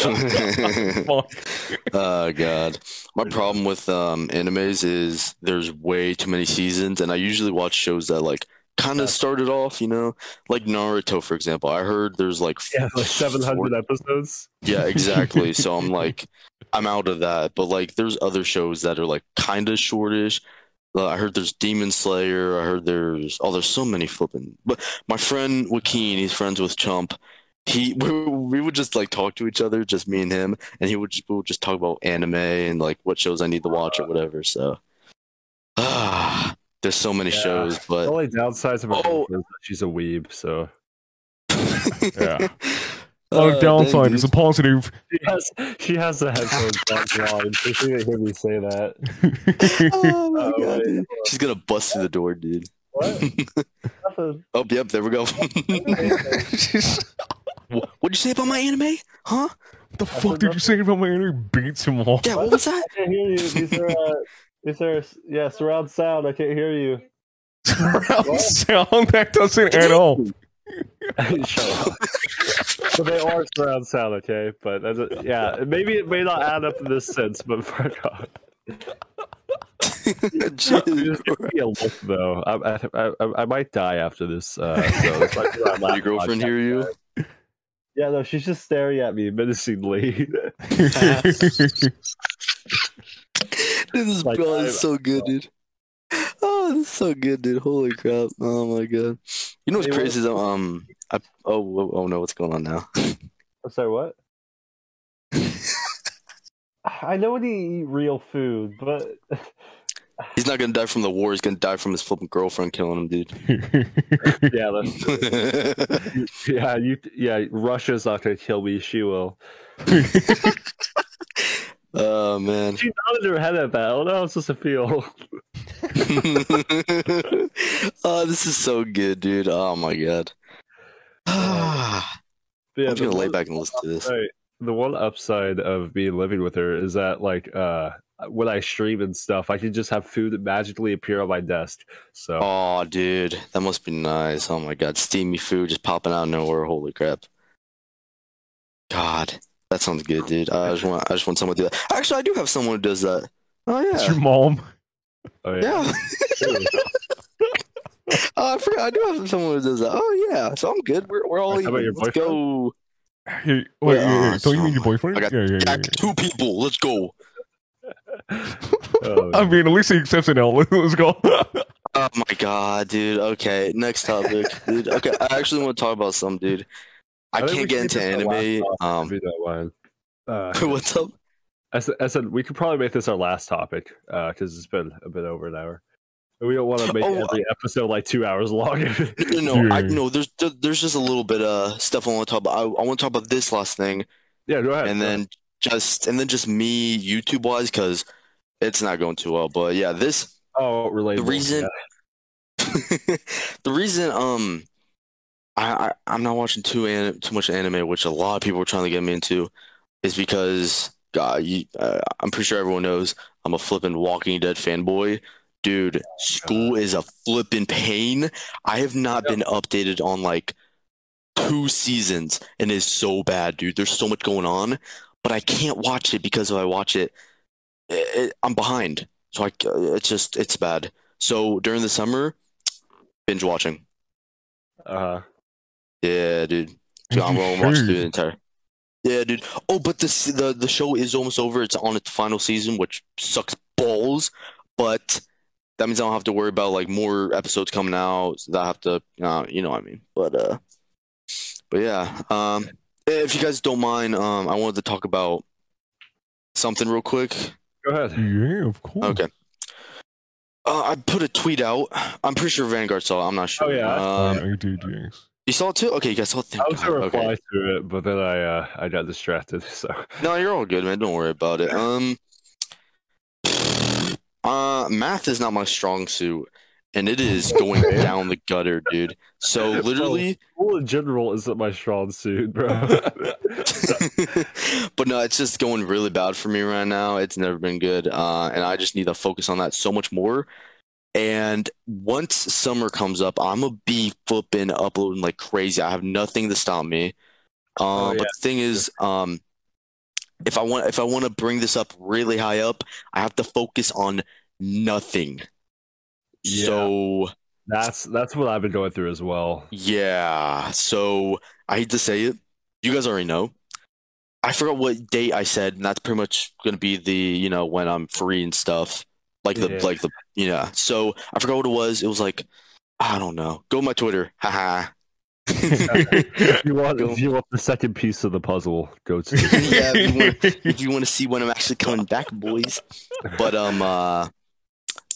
oh god. My problem with um animes is there's way too many seasons and I usually watch shows that like kind of started off, you know, like Naruto for example. I heard there's like yeah, like seven hundred episodes. Yeah, exactly. so I'm like, I'm out of that. But like, there's other shows that are like kind of shortish. Uh, I heard there's Demon Slayer. I heard there's oh, there's so many flipping. But my friend Joaquin, he's friends with Chump. He we, we would just like talk to each other, just me and him, and he would just, we would just talk about anime and like what shows I need to watch or whatever. So, ah, there's so many Yeah. shows, The but only downsides of her Oh. is that she's a weeb, so Yeah. Uh, Not a downside. dang, It's a positive. she has she has the headphones on she didn't hear me say that. oh my Oh, god, wait. she's gonna bust through the door, dude. What? Oh, yep, there we go. Wha- What'd you say about my anime? Huh? What the fuck did you say about my anime? Beats him off. Yeah, what was that? I can't hear you. These are, uh, these are, yeah, surround sound. I can't hear you. Surround sound that doesn't add up. Shut up. So they are surround sound, okay? But that's a, yeah, maybe it may not add up in this sense, but fuck off. Just Jesus give me a look though. I, I, I, I might die after this. Uh, so this might Your girlfriend podcast. hear you? Yeah, no, she's just staring at me menacingly. This is Like, bro, I- this is so good, dude. Oh, this is so good, dude. Holy crap. Oh my god. You know what's Hey, crazy though? Um I, oh oh oh, no, what's going on now? I'm sorry, what? I know when you eat real food, but He's not gonna die from the war, he's gonna die from his flipping girlfriend killing him, dude. yeah, that's, yeah, you, yeah, Russia's not gonna kill me. She will. oh man. She nodded her head at that. I don't know how it's supposed to feel. oh, this is so good, dude. Oh my god. Ah, yeah, I'm gonna lay back and listen to this. Right. The one upside of me living with her is that like uh when I stream and stuff, I can just have food that magically appear on my desk. So Oh, dude, that must be nice. Oh my god, steamy food just popping out of nowhere. Holy crap. God, that sounds good, dude. I just want, I just want someone to do that. Actually, I do have someone who does that. Oh It's yeah, your mom. oh, yeah. oh, I forgot. I do have someone who does that. Oh yeah, so I'm good. We're we're all How even. about your Let's go. Hey, wait, Yeah, yeah, yeah. Don't you mean your boyfriend? I got- yeah, yeah, I yeah. got two people. Let's go. Oh, I mean, at least he accepts it now. Let's go. Oh my god, dude. Okay, next topic, dude. Okay, I actually want to talk about some, dude. I, I can't get into make this our last anime. Um, if you don't mind. Uh, what's up? I said, I said we could probably make this our last topic because it's been a bit over an hour. And we don't want to make Oh, every episode like two hours long. No, no, no. I Yeah. no. There's there's just a little bit of stuff I want to talk about. I, I want to talk about this last thing, yeah, go ahead. and go then just and then just me YouTube wise because it's not going too well. But yeah, this oh, relatable. the reason the reason um I, I I'm not watching too an, too much anime, which a lot of people are trying to get me into, is because God, you, uh, I'm pretty sure everyone knows I'm a flippin' Walking Dead fanboy. Dude, school is a flippin' pain. I have not been updated on like two seasons, and it's so bad, dude. There's so much going on, but I can't watch it because if I watch it, it, it I'm behind. So I, it's just it's bad. So during the summer, binge watching. Uh, Yeah, dude. As So I'm gonna watch should. the entire. Yeah, dude. Oh, but this the the show is almost over. It's on its final season, which sucks balls. But that means I don't have to worry about like more episodes coming out. That I have to, uh, you know what I mean. But uh, but yeah. Um, if you guys don't mind, um, I wanted to talk about something real quick. go ahead. Yeah, of course. Okay. Uh, I put a tweet out. I'm pretty sure Vanguard saw it. I'm not sure. Oh, yeah, I Uh, Um, I did, yes. you saw it too? Okay, you guys saw it. Thank I was God. gonna Okay. reply to it, but then I uh, I got distracted. So No, you're all good, man. Don't worry about it. Um, uh, math is not my strong suit, and it is going down the gutter, dude. So literally, school in general isn't my strong suit, bro. but no, it's just going really bad for me right now. It's never been good, uh, and I just need to focus on that so much more. And once summer comes up, I'm gonna be flipping uploading like crazy. I have nothing to stop me. Um, Oh, but the thing is, um, if I want if I want to bring this up really high up, I have to focus on nothing. Yeah. So that's that's what I've been going through as well. yeah, so I hate to say it, you guys already know. I forgot what date I said, and that's pretty much gonna be the you know when I'm free and stuff, like the Yeah. like the yeah. So I forgot what it was. It was like I don't know. Go to my Twitter, haha. If you want, if you want the second piece of the puzzle, go to. Yeah, if you want- if you want to see when I'm actually coming back, boys. But um, uh,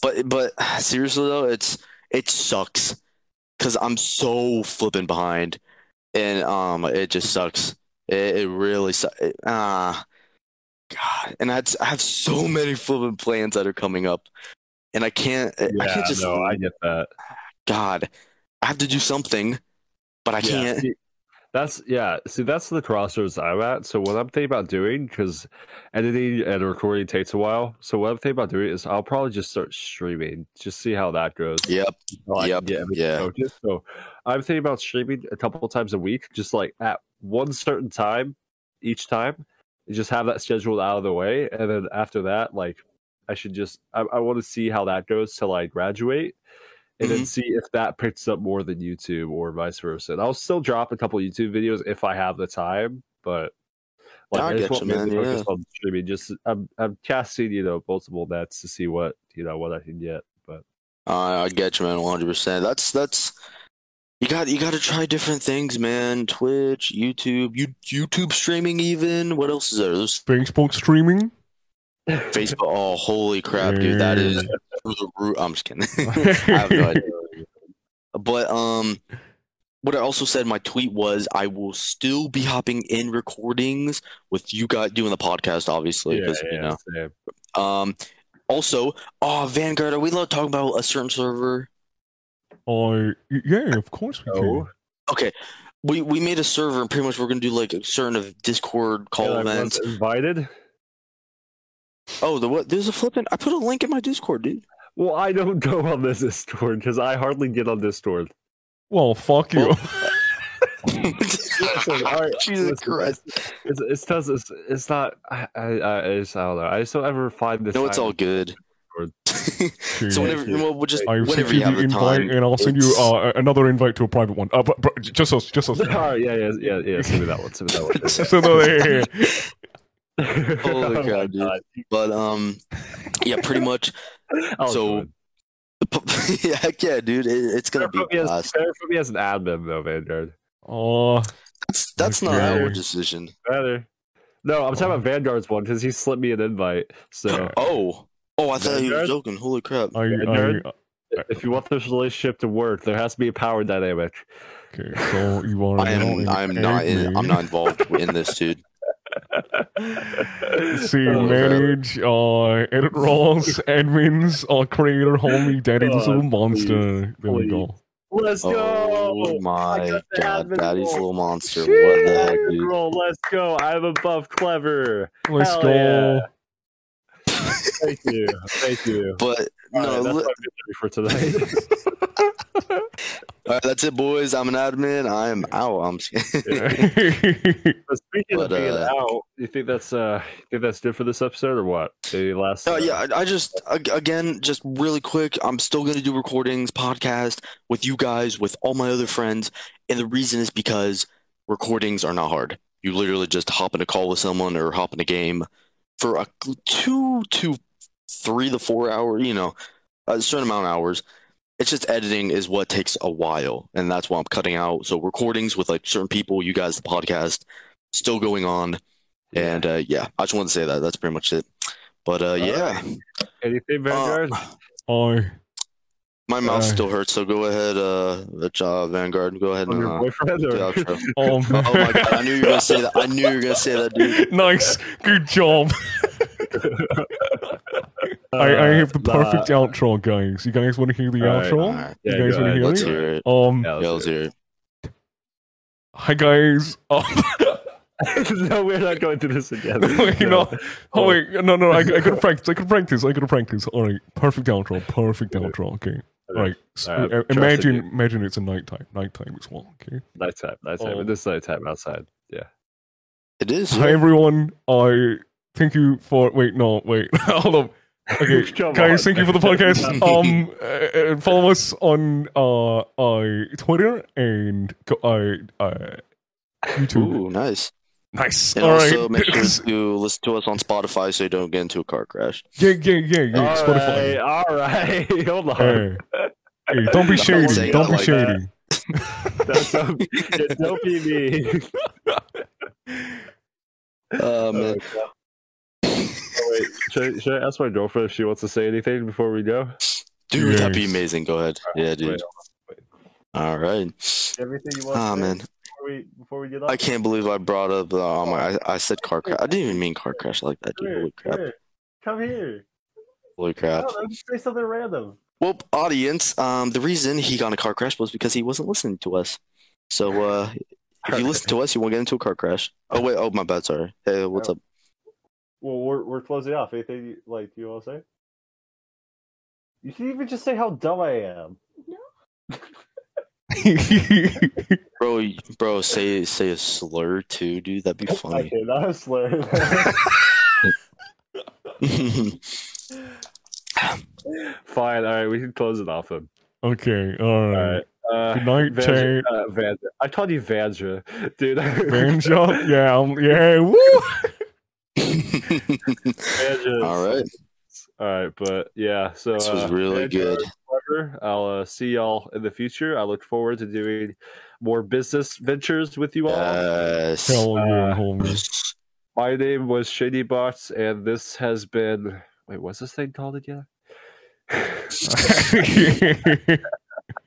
but but seriously though, it's it sucks because I'm so flipping behind, and um, it just sucks. It, it really sucks. Ah, God, and I have so many flipping plans that are coming up, and I can't. I can't just. no, I get that. God, I have to do something, but I Yeah, can't. That's yeah. See, that's the crossroads I'm at. So what I'm thinking about doing, because editing and recording takes a while. So what I'm thinking about doing is I'll probably just start streaming, just see how that goes. Yep. Yep, yeah. focused. So I'm thinking about streaming a couple of times a week, just like at one certain time each time. and Just have that scheduled out of the way, and then after that, like I should just I, I want to see how that goes till I graduate, and Mm-hmm. then see if that picks up more than YouTube or vice versa. And I'll still drop a couple YouTube videos if I have the time, but like I I, just get want you, to mainly man, focus on streaming. Just I'm I'm casting you know multiple nets to see what you know what I can get, but. I I get you, man. One hundred percent. That's that's. You got you got to try different things, man. Twitch, YouTube, you YouTube streaming, even. What else is there? There's Facebook streaming. Facebook. Oh, holy crap, dude! That is through the roof. I'm just kidding. I have no idea. But um, what I also said in my tweet was I will still be hopping in recordings with you guys doing the podcast, obviously, because you know. Um, also, oh, Vanguard, are we allowed to talk about a certain server? Uh, yeah, of course we can. Oh, Okay, we we made a server and pretty much we're gonna do like a certain of Discord call and I was events. invited. Oh, the what? There's a flipping. I put a link in my Discord, dude. Well, I don't go on this Discord because I hardly get on this Discord. Well, fuck you. Listen, all right, Jesus listen, Christ! It's it's because it's, it's not. I I, I, just, I don't know. I just don't ever find this. No, it's all good. so whenever, you. well, we'll just I whenever sent you you have the the invite, time. and I'll send you uh, another invite to a private one. Uh, but, but just us, just us. all right, yeah, yeah, yeah, yeah. Send me that one. Send me that one. so no, yeah, yeah, yeah. Holy Oh crap, dude. God. But um, yeah, pretty much. I'll So, yeah, heck yeah, dude. It, it's gonna Better be put me as- better put me as an admin though, Vanguard. Oh, That's that's not Okay. our decision. Better. No, I'm talking about oh. Vanguard's one because he slipped me an invite. So Oh, oh, I thought he was Vanguard? joking. Holy crap! I, I, Vanguard? if you want this relationship to work, there has to be a power dynamic. okay, so you want? I am I'm not in. I'm not involved in this, dude. See, Oh, manage, uh, edit roles, admins, uh, creator, homie, daddy's a little monster. There we go. Let's go! Oh my god, Daddy's role. little monster. What the heck, dude? Girl, let's go! I'm above clever. Let's Hell go. yeah. Thank you, thank you. But All no, right, my for tonight. all right, that's it, boys. I'm an admin. I'm out. I'm kidding. But of being uh, out, you think that's uh, you think that's good for this episode or what? The last. Oh yeah, I, I just again, just really quick. I'm still gonna do recordings, podcast with you guys, with all my other friends, and the reason is because recordings are not hard. You literally just hop in a call with someone or hop in a game for a two to three to four hour, you know, a certain amount of hours. It's just editing is what takes a while, and that's why I'm cutting out. So recordings with like certain people, you guys, the podcast, still going on, and uh, yeah, I just wanted to say that. That's pretty much it. But uh, yeah. Anything, Vanguard? Uh, my mouth Uh, still hurts, so go ahead, uh, the job, Vanguard. Go ahead and your uh, boyfriend? Or... oh, man. Oh my god, I knew you were gonna say that. I knew you were gonna say that, dude. nice, good job. I, I have the Uh, perfect outro, guys. You guys want to hear the All right. outro? Alright, You Yeah, guys want to ahead. hear let's it? hear it. Um, Yeah, Yeah, let's let's hear it. hi guys. Um, no, we're not going through this again. Wait, no. Oh wait, no, no, I, I gotta practice. I gotta practice. I gotta practice. All right, perfect outro. Perfect outro. Okay. All right. So, All right, uh, imagine, you. imagine it's a nighttime. Nighttime as well. Okay. Nighttime, nighttime. Oh. It is nighttime outside. Yeah. It is. Hi everyone. I thank you for. Wait, no, wait. Hold on. Okay, guys, thank you for the podcast. Um, uh, uh, follow us on uh, uh Twitter and go, uh, uh, YouTube. Ooh, nice. Nice. And All also right. make sure to listen to us on Spotify so you don't get into a car crash. yeah, yeah, yeah, yeah. All Spotify. right, all right. Hold on. Hey, hey, don't be I'm not shady. Don't be like shady. Don't, don't, yeah, don't be me. Oh man. Oh, wait, should, I, should I ask my girlfriend if she wants to say anything before we go? Dude, that'd be amazing. Go ahead. Yeah, dude. Wait, All right. everything you want Ah to man. before we, before we get off? I can't believe I brought up the um, I, I said car crash. I didn't even mean car crash like that, dude. here, Holy crap. here. Come here. Holy crap. don't know, just say something random. Well, audience, um, the reason he got in a car crash was because he wasn't listening to us. So, uh, If you listen to us, you won't get into a car crash. Oh wait, oh my bad, sorry. Hey, what's up? Well, we're we're closing off. Anything you, like you want to say? You should even just say how dumb I am. No. Bro, bro, say say a slur too, dude. That'd be funny. Okay, not a slur. Fine. All right, we can close it off then. okay, all All right. right. Uh, Good night, Vanja, uh, Vanja. I called you Vanja, dude. Vanja? Yeah, um, yeah, woo! Vanja. All right, All right, but yeah. So this was uh, really Vanja, good. whatever. I'll uh, see y'all in the future. I look forward to doing more business ventures with you all. Yes. Hell yeah, Uh. My name was Shady Bots, and this has been. Wait, what's this thing called again?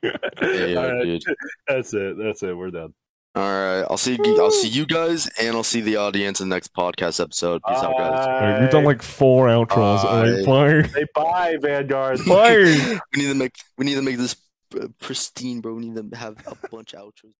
Yeah, All right, dude. That's it. That's it. We're done. All right, I'll see. You, I'll see you guys, and I'll see the audience in the next podcast episode. Peace out, guys. Alright, we've done like four outros. Alright, bye. Say bye, Vanguard. Bye. We need to make. We need to make this uh, pristine, bro. We need to have a bunch of outros.